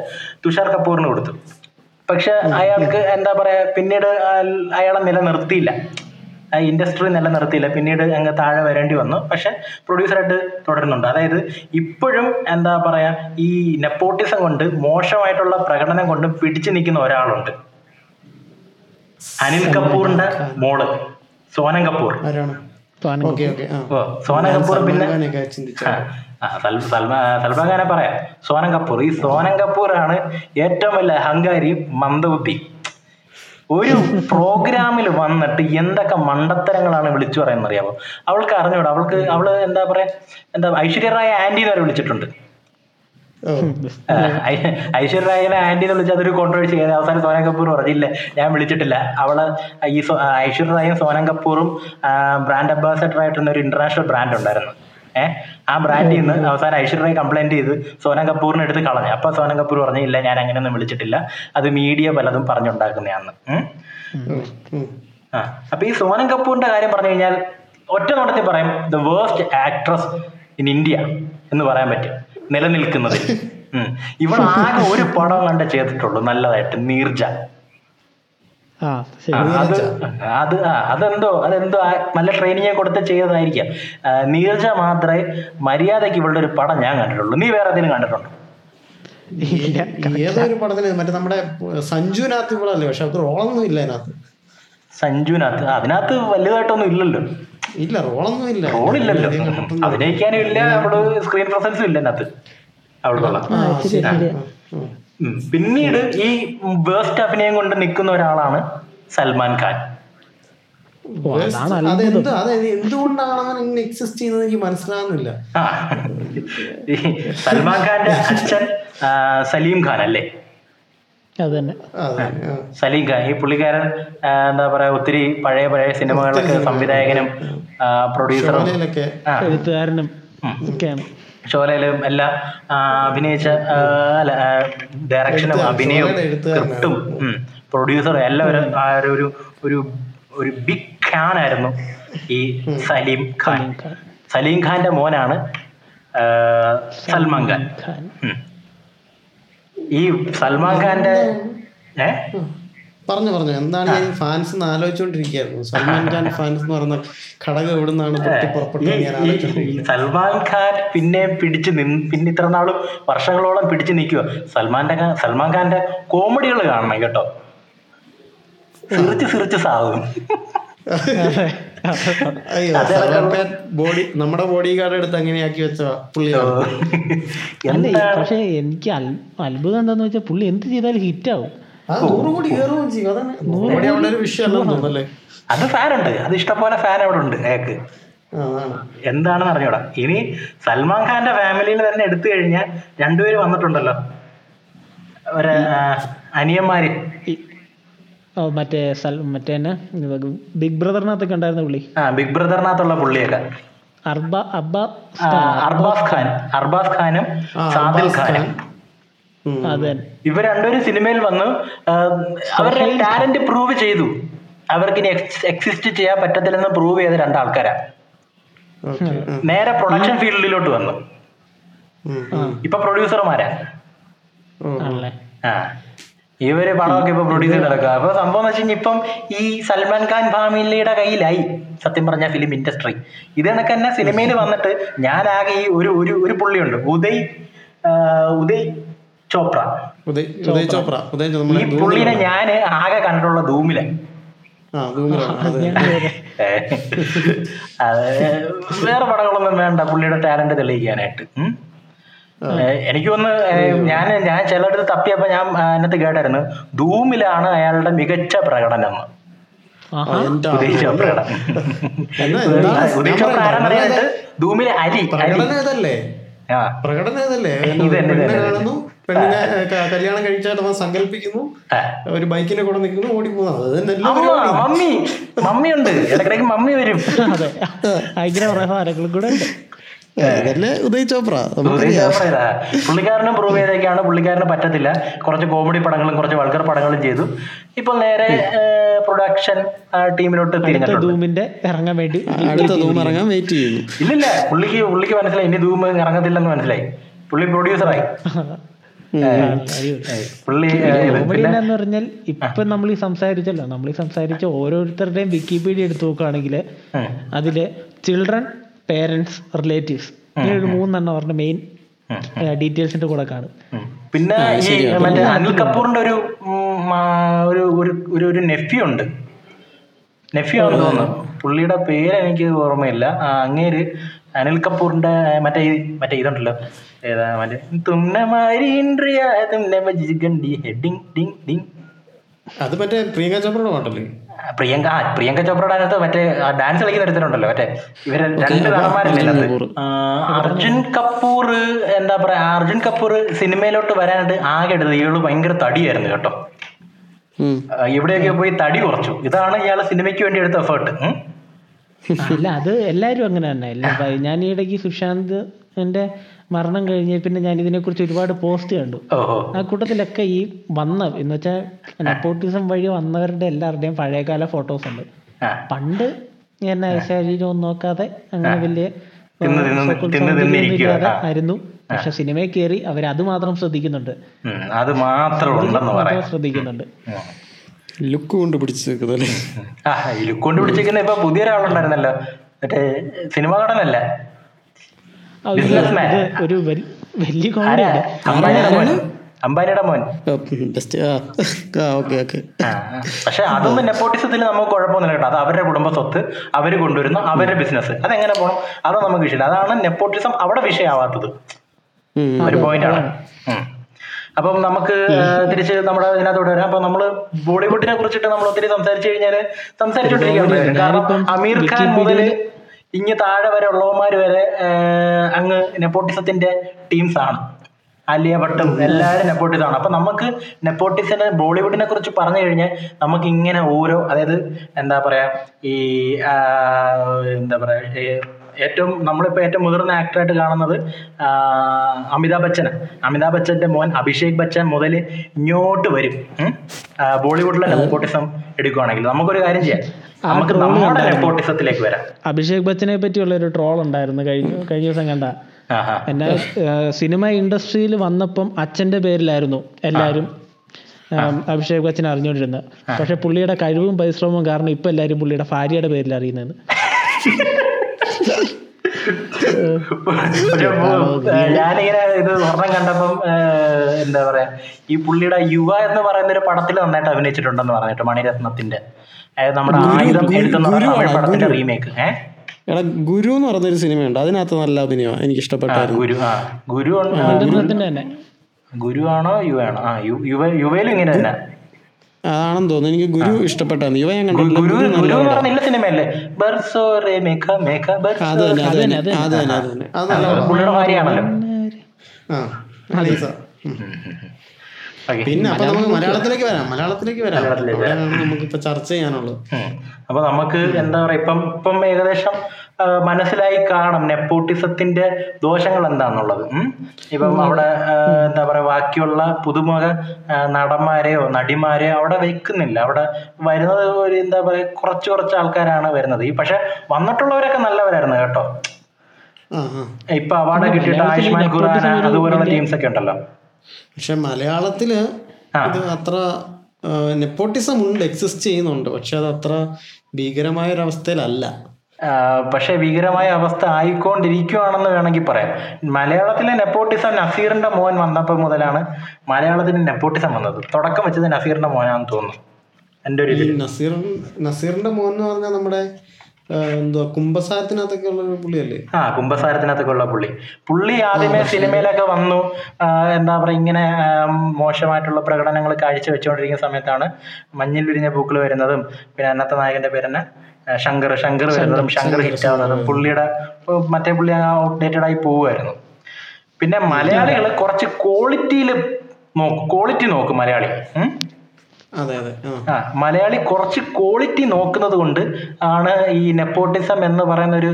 തുഷാർ കപൂറിന് കൊടുത്തു. പക്ഷെ അയാൾക്ക് എന്താ പറയാ പിന്നീട് അയാളെ നിലനിർത്തിയില്ല. ഇൻഡസ്ട്രി നിലനിർത്തിയില്ല. പിന്നീട് അങ്ങ് താഴെ വരേണ്ടി വന്നു. പക്ഷെ പ്രൊഡ്യൂസറായിട്ട് തുടരുന്നുണ്ട്. അതായത് ഇപ്പോഴും എന്താ പറയാ ഈ നെപ്പോട്ടിസം കൊണ്ട് മോശമായിട്ടുള്ള പ്രകടനം കൊണ്ട് പിടിച്ചു നിൽക്കുന്ന ഒരാളുണ്ട്. അനിൽ കപൂറിന്റെ മോൾ. സോനം കപൂർ. ആരാണ്? സ്വാനം ഓക്കെ ഓക്കെ ആ. സോനം കപൂർ പിന്നെ? സൽമാൻ ഖാനെ പറയാം. സോനം കപൂർ. ഈ സോനം കപൂർ ആണ് ഏറ്റവും വലിയ അഹങ്കാരി മന്ദബുദ്ധി. ഒരു പ്രോഗ്രാമിൽ വന്നിട്ട് എന്തൊക്കെ മണ്ടത്തരങ്ങളാണ് വിളിച്ചു പറയുന്നത് അറിയാമോ അവൾക്ക് അറിഞ്ഞൂടാ. അവൾക്ക് അവൾ എന്താ പറയാ? എന്താ ഐശ്വര്യ റായ ആന്റി എന്ന് വരെ വിളിച്ചിട്ടുണ്ട്. ഐശ്വര്യ റായിനെ ആന്റി എന്ന് വിളിച്ചാൽ അതൊരു കോൺട്രവേഴ്സി ആയിരുന്നു. അവസാനം സോനം കപൂർ പറഞ്ഞില്ല ഞാൻ വിളിച്ചിട്ടില്ല. അവൾ ഈ ഐശ്വര്യ റായും സോനം കപൂറും ബ്രാൻഡ് അംബാസഡർ ആയിട്ടുള്ള ഒരു ഇന്റർനാഷണൽ ബ്രാൻഡ് ഉണ്ടായിരുന്നു. ഏഹ് ആ ബ്രാൻഡിൽ നിന്ന് അവസാനം ഐശ്വര്യ റായി കംപ്ലൈന്റ് ചെയ്ത് സോനം കപൂറിനെ എടുത്ത് കളഞ്ഞു. അപ്പൊ സോനം കപൂർ പറഞ്ഞു ഇല്ല ഞാൻ അങ്ങനെയൊന്നും വിളിച്ചിട്ടില്ല. അത് മീഡിയ പലതും പറഞ്ഞുണ്ടാക്കുന്നതാണ്. ആ അപ്പൊ ഈ സോനം കപൂറിന്റെ കാര്യം പറഞ്ഞു കഴിഞ്ഞാൽ ഒറ്റ നോട്ടത്തിൽ പറയും the worst actress in India എന്ന് പറയാൻ പറ്റും. നിലനിൽക്കുന്നത്. ഇവൾ ആകെ ഒരു പടം കണ്ട ചെയ്തിട്ടുള്ളൂ നല്ലതായിട്ട്. നീർജ. ആ ആ, ശരി അത് അത് ആ അതെന്തോ അതെന്തോ നല്ല ട്രെയിനിങ് കൊടുത്ത് ചെയ്തതായിരിക്കാം. നീർജ മാത്രമേ മര്യാദയ്ക്ക് ഇവളുടെ ഒരു പടം ഞാൻ കണ്ടിട്ടുള്ളൂ. നീ വേറെ ഏതെങ്കിലും കണ്ടിട്ടുണ്ടോ? ഏതൊരു പടത്തിന് മറ്റേ നമ്മുടെ സഞ്ജുവിനകത്ത് ഇവളല്ലേ? പക്ഷെ അത് റോളൊന്നും ഇല്ല അതിനകത്ത്. സഞ്ജുവിനകത്ത്. അതിനകത്ത് വലുതായിട്ടൊന്നും ഇല്ലല്ലോ. ഇല്ല റോളൊന്നും ഇല്ല. റോളില്ലല്ലോ. അഭിനയിക്കാനും ഇല്ല സ്ക്രീൻ പ്രസൻസും ഇല്ല അതിനകത്ത്. പിന്നീട് ഈ വേസ്റ്റ് അഭിനയം കൊണ്ട് നിൽക്കുന്ന ഒരാളാണ് സൽമാൻ ഖാൻ. ഓ, അതാണ് അതെന്ത് അത് എന്തുകൊണ്ടാണ് അവൻ ഇങ്ങനെ എക്സിസ്റ്റ് ചെയ്യുന്നത് എനിക്ക് മനസ്സിലാകുന്നില്ല ആ. സൽമാൻ ഖാന്റെ അച്ഛൻ സലീം ഖാൻ അല്ലേ? അത് തന്നെ അതെ ആ. സലീം ഖാൻ ഈ പുള്ളിക്കാരൻ എന്താ പറയാ ഒത്തിരി പഴയ പഴയ സിനിമകളൊക്കെ സംവിധായകനും പ്രൊഡ്യൂസറും എഴുത്തുകാരനും ഒക്കെയാണ്. ഷോലയിലും എല്ലാം അഭിനയിച്ച അല്ല ഡയറക്ഷനും അഭിനയവും സ്ക്രിപ്റ്റും പ്രൊഡ്യൂസറും എല്ലാവരും ആ ഒരു ഒരു ഒരു ബിഗ് ഖാൻ ആയിരുന്നു ഈ സലീം ഖാൻ. സലീം ഖാന്റെ മോനാണ് സൽമാൻ ഖാൻ. ഖാൻ. ഉം. ഈ സൽമാൻ ഖാന്റെ പറഞ്ഞു പറഞ്ഞു. എന്താണ് ഞാൻ ഫാൻസ് എന്ന് ആലോചിച്ചുകൊണ്ടിരിക്കുകയായിരുന്നു സൽമാൻ ഖാൻ ഫാൻസ് എന്ന് പറഞ്ഞ ഘടകം എവിടെ നിന്നാണ് പുറപ്പെട്ടത് ഞാൻ സൽമാൻ ഖാൻ പിന്നെ പിടിച്ച് നിന്ന് പിന്നെ ഇത്ര നാളും വർഷങ്ങളോളം പിടിച്ചു നിൽക്കുക. സൽമാന്റെ സൽമാൻ ഖാന്റെ കോമഡികൾ കാണണം കേട്ടോ. സിറിച്ച് സിറിച്ച് സാവും. അയ്യോ അതെ, ബോഡി നമ്മുടെ ബോഡി ഗാർഡ് എടുത്ത് അങ്ങനെയാക്കി വെച്ച പുള്ളി പക്ഷെ എനിക്ക് അത്ഭുതം എന്താന്ന് വെച്ചാൽ പുള്ളി എന്ത് ചെയ്താലും ഹിറ്റ് ആവും. അത് ഫാനുണ്ട് അത് ഇഷ്ടംപോലെ ഫാൻ അവിടെ ഉണ്ട് അയാൾക്ക് എന്താണെന്ന് അറിഞ്ഞൂടാ. ഇനി സൽമാൻ ഖാന്റെ ഫാമിലിയിൽ തന്നെ എടുത്തു കഴിഞ്ഞാൽ രണ്ടുപേര് വന്നിട്ടുണ്ടല്ലോ. ഒരു അനിയന്മാര്. മറ്റേ മറ്റേ തന്നെ ബിഗ് ബ്രദറിനകത്തൊക്കെ ഉണ്ടായിരുന്ന പുള്ളി? ആ ബിഗ് ബ്രദറിനകത്തുള്ള പുള്ളിയൊക്കെ. അർബ അബ്ബ ആ, അർബാസ് ഖാൻ അർബാസ് ഖാനും സാദിൽ ഖാനും. ഇവർ രണ്ടുപേരും സിനിമയിൽ വന്ന് അവരുടെ ടാലന്റ് പ്രൂവ് ചെയ്തു. അവർക്ക് ഇനി എക്സിസ്റ്റ് ചെയ്യാൻ പറ്റത്തില്ലെന്ന് പ്രൂവ് ചെയ്ത രണ്ടാൾക്കാരാ. നേരെ പ്രൊഡക്ഷൻ ഫീൽഡിലോട്ട് വന്നു. ഇപ്പൊ പ്രൊഡ്യൂസർമാരാ. ആ. ഇവർ പടമൊക്കെ ഇപ്പൊ പ്രൊഡ്യൂസ് ചെയ്ത് നടക്കുക അപ്പൊ സംഭവം എന്ന് വെച്ച് കഴിഞ്ഞാൽ ഇപ്പം ഈ സൽമാൻ ഖാൻ ഫാമിലിയുടെ കയ്യിലായി. സത്യം പറഞ്ഞ ഫിലിം ഇൻഡസ്ട്രി ഇത് കണക്ക് തന്നെ സിനിമയിൽ വന്നിട്ട് ഞാൻ ആകെ ഈ ഒരു ഒരു ഒരു പുള്ളിയുണ്ട്. ഉദയ് ഉദയ് ചോപ്ര. ഉദയ് ചോപ്ര. ഈ പുള്ളിനെ ഞാൻ ഞാൻ ആകെ കണ്ടുള്ള ധൂമിലെ. വേറെ. പടങ്ങളൊന്നും വേണ്ട. പുള്ളിയുടെ ടാലന്റ് തെളിയിക്കാനായിട്ട്. എനിക്ക് ഒന്ന് ഞാൻ ഞാൻ ചിലയിടത്ത് തപ്പിയപ്പോ ഞാൻ അതിനകത്ത് കേട്ടായിരുന്നു. ധൂമിലാണ് അയാളുടെ മികച്ച പ്രകടനം. എന്ന്. ധൂമിലെ പ്രകടനം പ്രകടനം ഇത് പെണ്ണിനെ കാണുന്നു പെണ്ണിനെ കല്യാണം കഴിച്ചായിട്ട് അവൻ സങ്കല്പിക്കുന്നു ഒരു ബൈക്കിന്റെ കൂടെ നിൽക്കുന്നു ഓടിപ്പോകുന്നു. Mummy mummy. ഉണ്ട് ഇടക്കിടക്ക് മമ്മി വരും. കൂടെ ഉദയ് ചോപ്ര. ഉദയ് നമുക്കറിയാം ചോപ്ര ഇതാ. പുള്ളിക്കാരനും പ്രൂവ് ചെയ്തേക്കാണ് പുള്ളിക്കാരന് പറ്റത്തില്ല. കുറച്ച് കോമഡി പടങ്ങളും കുറച്ച് വൾഗർ പടങ്ങളും ചെയ്തു. ഇപ്പൊ നേരെ പ്രൊഡക്ഷൻ ടീമിലോട്ട് തിരിഞ്ഞിട്ടുണ്ട്. ഇറങ്ങാൻ വേണ്ടി അടുത്ത ധൂം ഇറങ്ങാൻ വെയിറ്റ് ചെയ്യുന്നു. ഇല്ലില്ല പുള്ളിക്ക് പുള്ളിക്ക് മനസ്സിലായി. ഇനി ധൂം ഇറങ്ങത്തില്ലെന്ന് മനസ്സിലായി. പുള്ളി പ്രൊഡ്യൂസറായി എന്ന് പറഞ്ഞാൽ ഇപ്പൊ നമ്മൾ ഈ സംസാരിച്ചല്ലോ. നമ്മൾ ഈ സംസാരിച്ച ഓരോരുത്തരുടെയും വിക്കിപീഡിയ എടുത്തു നോക്കുകയാണെങ്കിൽ. അതിൽ ചിൽഡ്രൻ പേരൻസ് റിലേറ്റീവ്സ് ഇങ്ങനെ ഒരു മൂന്നെണ്ണം അവരുടെ മെയിൻ. ഡീറ്റെയിൽസിന്റെ കൂടെ കാണും. പിന്നെ മറ്റേ അനിൽ കപൂറിന്റെ ഒരു ഒരു ഒരു ഒരു നെഫ്യൂ ഉണ്ട് നെഫ്യൂ ആണെന്ന് തോന്നുന്നു. പുള്ളിയുടെ പേര് എനിക്ക് ഓർമ്മയില്ല. അങ്ങേര് അനിൽ കപൂറിന്റെ മറ്റേ മറ്റേ ഇതുണ്ടല്ലോ. ഏതാ മറ്റേ തുന്നമാരി മാരി ഇന്ദ്രിയ ജിഗൻ ഡി ഹെഡിങ് ഡിങ് ഡിങ്. അത് മറ്റേ പ്രിയങ്ക ചോപ്രയുടെ പാട്ടല്ലേ? പ്രിയങ്ക പ്രിയങ്ക ചോപ്രയുടെ അതിനകത്ത് മറ്റേ ഡാൻസ് കളിക്കുന്ന ഒരുത്തരുണ്ടല്ലോ മറ്റേ ഇവർ രണ്ട് നടന്മാരല്ലേ അർജുൻ കപൂർ. ആ, അർജുൻ കപൂർ എന്താ പറയാ അർജുൻ കപൂർ സിനിമയിലോട്ട് വരാനായിട്ട് ആകെ എടുത്തത് ഇയാൾ ഭയങ്കര തടിയായിരുന്നു കേട്ടോ. ഇവിടെയൊക്കെ പോയി തടി കുറച്ചു. ഇതാണ് ഇയാൾ സിനിമയ്ക്ക് വേണ്ടി എടുത്ത എഫേർട്ട് അത് എല്ലാരും അങ്ങനെ തന്നെ. ഞാൻ ഈ ഇടയ്ക്ക് സുശാന്ത് എന്റെ മരണം കഴിഞ്ഞ പിന്നെ ഞാൻ ഇതിനെക്കുറിച്ച് ഒരുപാട് പോസ്റ്റ് കണ്ടു. ആ കൂട്ടത്തിലൊക്കെ ഈ വന്ന എന്ന് വെച്ചാൽ നെപ്പോട്ടിസം വഴി വന്നവരുടെ എല്ലാവരുടെയും പഴയകാല ഫോട്ടോസ് ഉണ്ട്. പണ്ട് എന്നെ ശരീരവും നോക്കാതെ അങ്ങനെ വലിയ. ആയിരുന്നു. പക്ഷെ സിനിമയിൽ കയറി അവർ അത് മാത്രം ശ്രദ്ധിക്കുന്നുണ്ട്. അത് മാത്രം ഉണ്ടെന്ന് മാത്രം പറയാം ശ്രദ്ധിക്കുന്നുണ്ട് ലുക്ക് കൊണ്ട് പിടിച്ചേക്കുന്നല്ലേ ആ ലുക്ക് കൊണ്ട് പിടിച്ചേക്കുന്ന ഇപ്പൊ പുതിയ ഒരാളുണ്ടായിരുന്നല്ലോ മറ്റേ സിനിമ നടനല്ല ആ, ഇത് Businessman. ഇത് ഒരു വലിയ കോമഡിയാണ് അംബാനിയുടെ മോൻ. ഓക്കെ. പക്ഷെ അതൊന്നും നെപ്പോട്ടിസത്തിൽ നമുക്ക് കുഴപ്പമൊന്നുമില്ല കേട്ടോ. അത് അവരുടെ കുടുംബ സ്വത്ത് അവർ കൊണ്ടുവരുന്ന അവരുടെ ബിസിനസ് അതെങ്ങനെ പോകണം അത് നമുക്ക് വിഷയമില്ല. അതാണ് നെപ്പോട്ടിസം അവിടെ വിഷയമാവാത്തത്. ഒരു പോയിന്റ് ആണ്. അപ്പം നമുക്ക് തിരിച്ച് നമ്മുടെ ഇതിനകത്തോട്ട് വരാം. അപ്പൊ നമ്മൾ ബോളിവുഡിനെ കുറിച്ചിട്ട് നമ്മൾ ഒത്തിരി സംസാരിച്ചു കഴിഞ്ഞാൽ സംസാരിച്ചോണ്ടിരിക്കാൻ കാരണം അമീർ ഖാൻ മുതൽ ഇങ്ങ് താഴെ വരെ ഉള്ളവന്മാര് വരെ അങ്ങ് നെപ്പോട്ടിസത്തിന്റെ ടീംസ് ആണ്. ആലിയ ഭട്ടും എല്ലാവരും നെപ്പോട്ടിസം ആണ്. അപ്പൊ നമുക്ക് നെപ്പോട്ടിസിന് ബോളിവുഡിനെ കുറിച്ച് പറഞ്ഞു കഴിഞ്ഞാൽ നമുക്ക് ഇങ്ങനെ ഓരോ അതായത് എന്താ പറയാ ഈ എന്താ പറയാ ഏറ്റവും നമ്മളിപ്പോൾ ഏറ്റവും മുതിർന്ന ആക്ടറായിട്ട് കാണുന്നത് അമിതാഭ് ബച്ചൻ അമിതാഭ് ബച്ചന്റെ മോൻ അഭിഷേക് ബച്ചൻ മുതൽ ഇങ്ങോട്ട് വരും. ബോളിവുഡിലെ നെപ്പോട്ടിസം എടുക്കുകയാണെങ്കിൽ നമുക്കൊരു കാര്യം ചെയ്യാം. നമുക്ക് നമ്മുടെ നെപ്പോട്ടിസത്തിലേക്ക് വരാം. അഭിഷേക് ബച്ചനെ പറ്റിയുള്ള ഒരു ട്രോൾ ഉണ്ടായിരുന്നു കഴിഞ്ഞ കഴിഞ്ഞ ദിവസം കണ്ട. എന്നാൽ സിനിമ ഇൻഡസ്ട്രിയിൽ വന്നപ്പം അച്ഛന്റെ പേരിലായിരുന്നു എല്ലാവരും അഭിഷേക് ബച്ചൻ അറിഞ്ഞുകൊണ്ടിരുന്നത്. പക്ഷെ പുള്ളിയുടെ കഴിവും പരിശ്രമവും കാരണം ഇപ്പൊ എല്ലാരും പുള്ളിയുടെ ഭാര്യയുടെ പേരിൽ അറിയുന്നത് ഞാനിങ്ങനെ ഇത് സ്വർണം കണ്ടപ്പം എന്താ പറയാ ഈ പുള്ളിയുടെ യുവ എന്ന് പറയുന്ന ഒരു പടത്തിൽ നന്നായിട്ട് അഭിനയിച്ചിട്ടുണ്ടെന്ന് പറഞ്ഞിട്ട് മണിരത്നത്തിന്റെ. അതായത് നമ്മുടെ ആയുധം എടുത്തെന്ന് പറഞ്ഞ തമിഴ് പടത്തിന്റെ റീമേക്ക് ഏഹ് എടാ ഗുരു എന്ന് പറഞ്ഞൊരു സിനിമയുണ്ട്. അതിനകത്ത് നല്ല അഭിനയമാണ് എനിക്ക് ഇഷ്ടപ്പെട്ടായിരുന്നു ഗുരു ആ. ഗുരു ഗുരു. ആണോ യുവ ആണോ ആ യുവ യുവയിലും ഇങ്ങനെ തന്നെ. അതാണെന്ന് തോന്നുന്നു. എനിക്ക് ഗുരു ഇഷ്ടപ്പെട്ടാണ് ഇവ ഞാൻ കണ്ടിട്ടില്ല. പിന്നെ അപ്പൊ നമുക്ക് മലയാളത്തിലേക്ക് വരാം. മലയാളത്തിലേക്ക് വരാം. നമുക്ക് ഇപ്പൊ ചർച്ച ചെയ്യാനുള്ളത്. അപ്പൊ നമുക്ക് എന്താ പറയാ ഇപ്പം ഇപ്പം ഏകദേശം മനസ്സിലായി കാണും നെപ്പോട്ടിസത്തിന്റെ ദോഷങ്ങൾ എന്താന്നുള്ളത് ഉം. ഇപ്പം അവിടെ എന്താ പറയാ ബാക്കിയുള്ള പുതുമുഖ നടന്മാരെയോ നടിമാരെയോ അവിടെ വെക്കുന്നില്ല. അവിടെ വരുന്നത് ഒരു എന്താ പറയാ കുറച്ച് കുറച്ച് ആൾക്കാരാണ് വരുന്നത്. ഈ പക്ഷെ വന്നിട്ടുള്ളവരൊക്കെ നല്ലവരായിരുന്നു കേട്ടോ. ഇപ്പൊ അവാർഡ് കിട്ടിയിട്ട് ആയുഷ്മാൻ ഖുറാന അതുപോലുള്ള ടീംസ് ഒക്കെ ഉണ്ടല്ലോ. പക്ഷെ മലയാളത്തിൽ ഇത് അത്ര നെപ്പോട്ടിസം ഉണ്ട് എക്സിസ്റ്റ് ചെയ്യുന്നുണ്ട്. പക്ഷെ അത് അത്ര ഭീകരമായ ഒരു അവസ്ഥയിലല്ല പക്ഷേ ഭീകരമായ അവസ്ഥ ആയിക്കൊണ്ടിരിക്കുകയാണെന്ന് വേണമെങ്കിൽ പറയാം. മലയാളത്തിലെ നെപ്പോട്ടിസം നസീറിന്റെ മോൻ വന്നപ്പോൾ മുതലാണ് മലയാളത്തിന് നെപ്പോട്ടിസം വന്നത്. തുടക്കം വെച്ചത് നസീറിന്റെ മോനാണെന്ന് തോന്നുന്നു. എന്റെ ഒരു ഇതിൽ നസീർ നസീറിന്റെ മോൻ എന്ന് പറഞ്ഞാൽ നമ്മുടെ എന്തുവാ കുംഭസാരത്തിനകത്തൊക്കെ ഉള്ള പുള്ളിയല്ലേ? ആ കുംഭസാരത്തിനകത്തൊക്കെ ഉള്ള പുള്ളി. പുള്ളി ആദ്യമേ സിനിമയിലൊക്കെ വന്നു. എന്താ പറയുക ഇങ്ങനെ മോശമായിട്ടുള്ള പ്രകടനങ്ങൾ കാഴ്ച വെച്ചുകൊണ്ടിരിക്കുന്ന സമയത്താണ് മഞ്ഞിൽ വിരിഞ്ഞ പൂക്കൾ വരുന്നതും പിന്നെ അന്നത്തെ നായകന്റെ പേരെന്നെ ശങ്കർ ശങ്കർ വരുന്നതും ശങ്കർ ഹിറ്റ് ആവുന്നതും പുള്ളിയുടെ മറ്റേ പുള്ളി ഔട്ട്ഡേറ്റഡ് ആയി പോവുമായിരുന്നു പിന്നെ മലയാളികൾ കുറച്ച് ക്വാളിറ്റിയിൽ നോക്കും ക്വാളിറ്റി നോക്കും മലയാളി. ആ. മലയാളി കുറച്ച് ക്വാളിറ്റി നോക്കുന്നത് കൊണ്ട് ആണ് ഈ നെപ്പോട്ടിസം എന്ന് പറയുന്ന ഒരു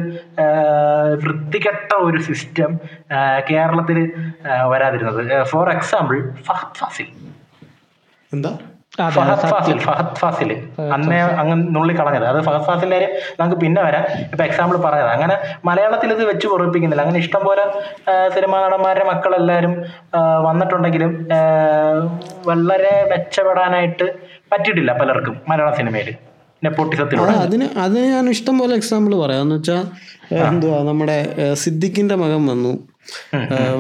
വൃത്തികെട്ട ഒരു സിസ്റ്റം കേരളത്തിൽ വരാതിരുന്നത്. For example Fahadh Faasil. എന്താ? ഫഹദ് ഫാസിൽ ഫഹദ് ഫാസിൽ അന്നേ അങ്ങ് നുള്ളി കളഞ്ഞത്. അത് ഫഹദ് ഫാസിലിന്റെ കാര്യം നമുക്ക് പിന്നെ വരാം. ഇപ്പൊ എക്സാമ്പിൾ പറഞ്ഞത് അങ്ങനെ മലയാളത്തിൽ ഇത് വെച്ച് പൊറപ്പിക്കുന്നില്ല. അങ്ങനെ ഇഷ്ടം പോലെ സിനിമാ നടന്മാരുടെ മക്കളെല്ലാവരും വന്നിട്ടുണ്ടെങ്കിലും വളരെ മെച്ചപ്പെടാനായിട്ട് പറ്റിയിട്ടില്ല പലർക്കും മലയാള സിനിമയിൽ നെപ്പോട്ടിസത്തിലൂടെ. അതിന് അതിന് ഞാൻ ഇഷ്ടം പോലെ എക്സാമ്പിൾ പറയാം. എന്ന് വെച്ചാൽ എന്തുവാ നമ്മുടെ സിദ്ദിഖിന്റെ മകൻ വന്നു.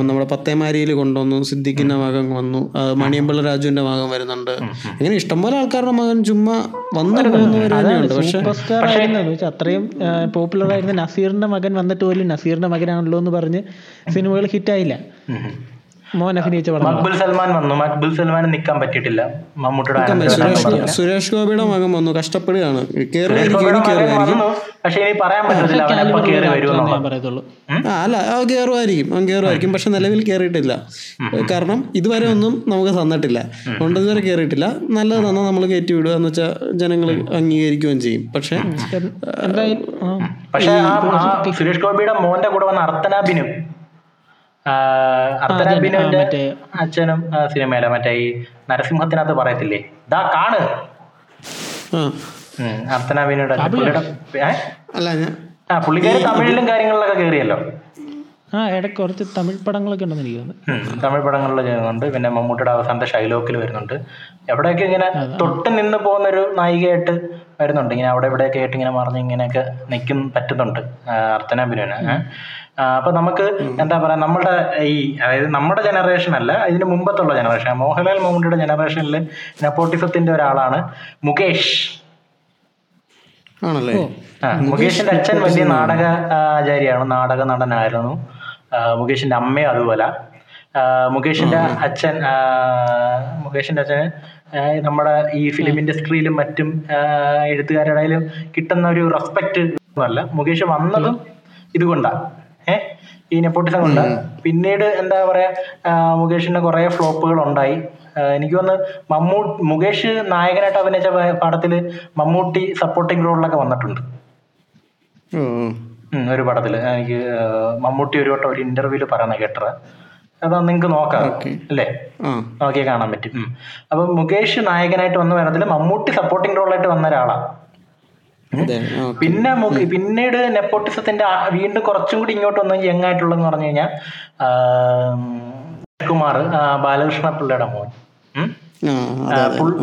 നമ്മുടെ പത്തേമാരിയിൽ കൊണ്ടുവന്നു സിദ്ദിഖിന്റെ മകൻ വന്നു മണിയമ്പിള്ള രാജുവിന്റെ മകൻ വരുന്നുണ്ട്. ഇങ്ങനെ ഇഷ്ടംപോലെ ആൾക്കാരുടെ മകൻ ചുമ്മാ വന്നു പോകുന്നവർ തന്നെയുണ്ട് പക്ഷെ സൂപ്പർ സ്റ്റാർ ആയിരുന്നെന്ന് വെച്ചാൽ അത്രയും പോപ്പുലർ ആയിരുന്ന നസീറിന്റെ മകൻ വന്നിട്ട് പോലും നസീറിന്റെ മകനാണല്ലോ എന്ന് പറഞ്ഞ് സിനിമകൾ ഹിറ്റായില്ല. മോൻ അഭിനയിച്ച പടം. മക്ബുൽ സൽമാൻ വന്നു. മക്ബുൽ സൽമാൻ നിൽക്കാൻ പറ്റിയിട്ടില്ല. മമ്മൂട്ടിയുടെ സുരേഷ് സുരേഷ് ഗോപിയുടെ മകൻ വന്നു. കഷ്ടപ്പെടുകയാണ്. പക്ഷെ ഇനി പറയാൻ പറ്റത്തില്ല അല്ല കേറുമായിരിക്കും. കയറുമായിരിക്കും അവൻ കയറുമായിരിക്കും പക്ഷെ നിലവിൽ കേറിയിട്ടില്ല. കാരണം ഇതുവരെ ഒന്നും നമുക്ക് തന്നിട്ടില്ല. അതുകൊണ്ട് കേറിയിട്ടില്ല. കയറിയിട്ടില്ല നല്ലത് തന്നാൽ നമ്മൾ കയറ്റി വിടുക എന്ന് വെച്ചാൽ ജനങ്ങൾ അംഗീകരിക്കുകയും ചെയ്യും. പക്ഷെ സുരേഷ് ഗോപിയുടെ മോന്റെ കൂടെ വന്ന അർത്തനാബിനും അർത്തനാബിനുവിന്റെ മറ്റേ അച്ഛനും ആ, സിനിമയില മറ്റേ ഈ നരസിംഹത്തിനകത്ത് പറയത്തില്ലേ? ദാ കാണ്. ആ. പുള്ളിയുടെ അല്ല ഞാൻ ആ പുള്ളിക്കാരി തമിഴിലും കാര്യങ്ങളിലൊക്കെ കയറിയല്ലോ ആ ഇടയ്ക്ക് കുറച്ച് തമിഴ് പടങ്ങളൊക്കെ ഉണ്ടെന്ന് എനിക്ക് തോന്നുന്നു. തമിഴ് പടങ്ങളിൽ ചെയ്യുന്നുണ്ട് പിന്നെ മമ്മൂട്ടിയുടെ അവസാനത്തെ ഷൈലോക്കിൽ വരുന്നുണ്ട്. എവിടെയൊക്കെ ഇങ്ങനെ തൊട്ട് നിന്ന് പോകുന്ന ഒരു നായികയായിട്ട് വരുന്നുണ്ട്. ഇങ്ങനെ അവിടെ ഇവിടെയൊക്കെ ആയിട്ട് ഇങ്ങനെ മറിഞ്ഞ് ഇങ്ങനെയൊക്കെ നിൽക്കും പറ്റുന്നുണ്ട്. അർത്ഥന അർച്ചനാബിനുവിന് ഏഹ്. അപ്പൊ നമുക്ക് എന്താ പറയാ നമ്മുടെ ഈ അതായത് നമ്മുടെ ജനറേഷൻ അല്ല ഇതിന് മുമ്പത്തുള്ള ജനറേഷൻ മോഹൻലാൽ മമ്മൂട്ടിയുടെ ജനറേഷനിൽ നെപ്പോട്ടിസത്തിന്റെ ഒരാളാണ് മുകേഷ്. ആണല്ലേ? മുകേഷിന്റെ അച്ഛൻ വലിയ നാടക ആചാര്യാണ്. നാടക നടനായിരുന്നു. മുകേഷിന്റെ അമ്മയും അതുപോലെ. മുകേഷിന്റെ അച്ഛൻ മുകേഷിന്റെ അച്ഛന് നമ്മുടെ ഈ ഫിലിം ഇൻഡസ്ട്രിയിലും മറ്റും എഴുത്തുകാരുടെയും എഴുത്തുകാരുടെ ഇടയിലും കിട്ടുന്ന ഒരു റെസ്പെക്ട് ഒന്നുമല്ല. മുകേഷ് വന്നതും ഇതുകൊണ്ടാണ് ഏഹ് ഈ നെപ്പോട്ടിസം കൊണ്ട്. പിന്നീട് എന്താ പറയാ മുകേഷിന്റെ മുകേഷിന് കുറെ ഫ്ലോപ്പുകൾ ഉണ്ടായി എനിക്ക് വന്ന് മമ്മൂ മുകേഷ് നായകനായിട്ട് അഭിനയിച്ച പാടത്തിൽ മമ്മൂട്ടി സപ്പോർട്ടിംഗ് റോളിലൊക്കെ വന്നിട്ടുണ്ട്. ഒരു പടത്തിൽ. എനിക്ക് മമ്മൂട്ടി ഒരു വട്ടം ഒരു ഇന്റർവ്യൂൽ പറയുന്ന കേട്ടത്. അതാ നിങ്ങൾക്ക് നോക്കാം. അല്ലേ? നോക്കിയാൽ കാണാൻ പറ്റും. അപ്പൊ മുകേഷ് നായകനായിട്ട് വന്ന വേണത്തിൽ മമ്മൂട്ടി സപ്പോർട്ടിംഗ് റോളായിട്ട് വന്ന ഒരാളാ. പിന്നെ പിന്നീട് നെപ്പോട്ടിസത്തിന്റെ വീണ്ടും കുറച്ചും കൂടി ഇങ്ങോട്ട് വന്ന യങ് ആയിട്ടുള്ളതെന്ന് പറഞ്ഞു കഴിഞ്ഞാൽ കുമാർ ബാലകൃഷ്ണ പിള്ളയുടെ മോൻ.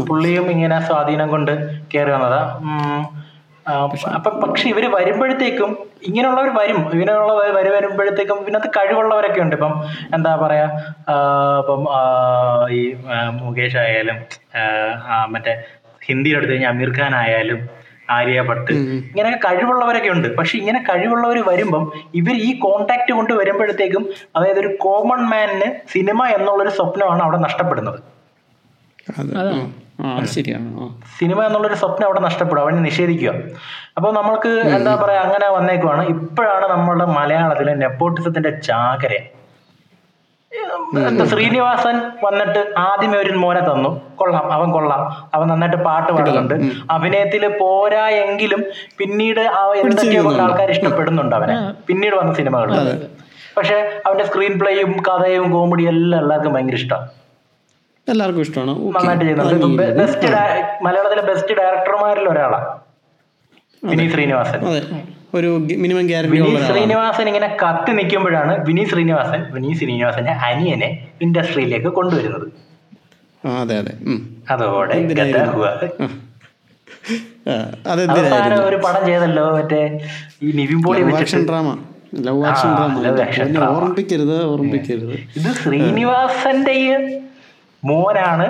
പുള്ളിയും ഇങ്ങനെ സ്വാധീനം കൊണ്ട് കയറി വന്നതാ. അപ്പൊ പക്ഷെ ഇവർ വരുമ്പോഴത്തേക്കും ഇങ്ങനെയുള്ളവർ വരും. ഇങ്ങനെയുള്ള വരി വരുമ്പോഴത്തേക്കും ഇതിനകത്ത് കഴിവുള്ളവരൊക്കെ ഉണ്ട്. ഇപ്പം എന്താ പറയാ ഇപ്പം ഈ മുകേഷ് ആയാലും മറ്റേ ഹിന്ദിയിൽ എടുത്തു കഴിഞ്ഞാൽ അമീർ ഖാൻ ആയാലും ആര്യ ഭട്ട് ഇങ്ങനെ കഴിവുള്ളവരൊക്കെ ഉണ്ട്. പക്ഷെ ഇങ്ങനെ കഴിവുള്ളവർ വരുമ്പം ഇവർ ഈ കോണ്ടാക്ട് കൊണ്ട് വരുമ്പോഴത്തേക്കും അതായത് ഒരു കോമൺ മാനിന് സിനിമ എന്നുള്ളൊരു സ്വപ്നമാണ് അവിടെ നഷ്ടപ്പെടുന്നത്. സിനിമ എന്നുള്ളൊരു സ്വപ്നം അവിടെ നഷ്ടപ്പെടും അവനെ നിഷേധിക്കുക. അപ്പോൾ നമ്മൾക്ക് എന്താ പറയാ അങ്ങനെ വന്നേക്കുവാണ്. ഇപ്പോഴാണ് നമ്മളുടെ മലയാളത്തിലെ നെപ്പോട്ടിസത്തിന്റെ ചാകര. ശ്രീനിവാസൻ വന്നിട്ട് ആദ്യമേ ഒരു മോനെ തന്നു. കൊള്ളാം അവൻ കൊള്ളാം. അവൻ നന്നായിട്ട് പാട്ട് പാടുന്നുണ്ട്. അഭിനയത്തിൽ പോരാ എങ്കിലും പിന്നീട് ആ എന്തൊക്കെയോ ആൾക്കാർ ഇഷ്ടപ്പെടുന്നുണ്ട് അവനെ. പിന്നീട് വന്ന സിനിമകൾ. പക്ഷെ അവന്റെ സ്ക്രീൻ പ്ലേയും കഥയും കോമഡിയും എല്ലാം എല്ലാവർക്കും ഭയങ്കര ഇഷ്ടമാണ് എല്ലാവർക്കും ഇഷ്ടമാണ്. മലയാളത്തിലെ ബെസ്റ്റ് ഡയറക്ടർമാരിൽ ഒരാളാണ്. വിനീത് ശ്രീനിവാസൻ. അതെ. ഒരു മിനിമം ഗ്യാരണ്ടി വിനീത്. ശ്രീനിവാസൻ ഇങ്ങനെ കത്തി നിൽക്കുമ്പോഴാണ് വിനീത് ശ്രീനിവാസൻ വിനീത് ശ്രീനിവാസന്റെ അനിയനെ ഇൻഡസ്ട്രിയിലേക്ക് കൊണ്ടുവരുന്നത്. അതെ അതെ. അതോടെ അവസാനം ഒരു പടം ചെയ്തല്ലോ മറ്റേ ഈ നിവിൻ പോളി വെച്ചിട്ട്. ഡ്രാമ. Love action drama. ഓർമ്മിപ്പിക്കരുത് ഓർമ്മിപ്പിക്കരുത്. ഇത് ശ്രീനിവാസന്റെ ഈ മോനാണ്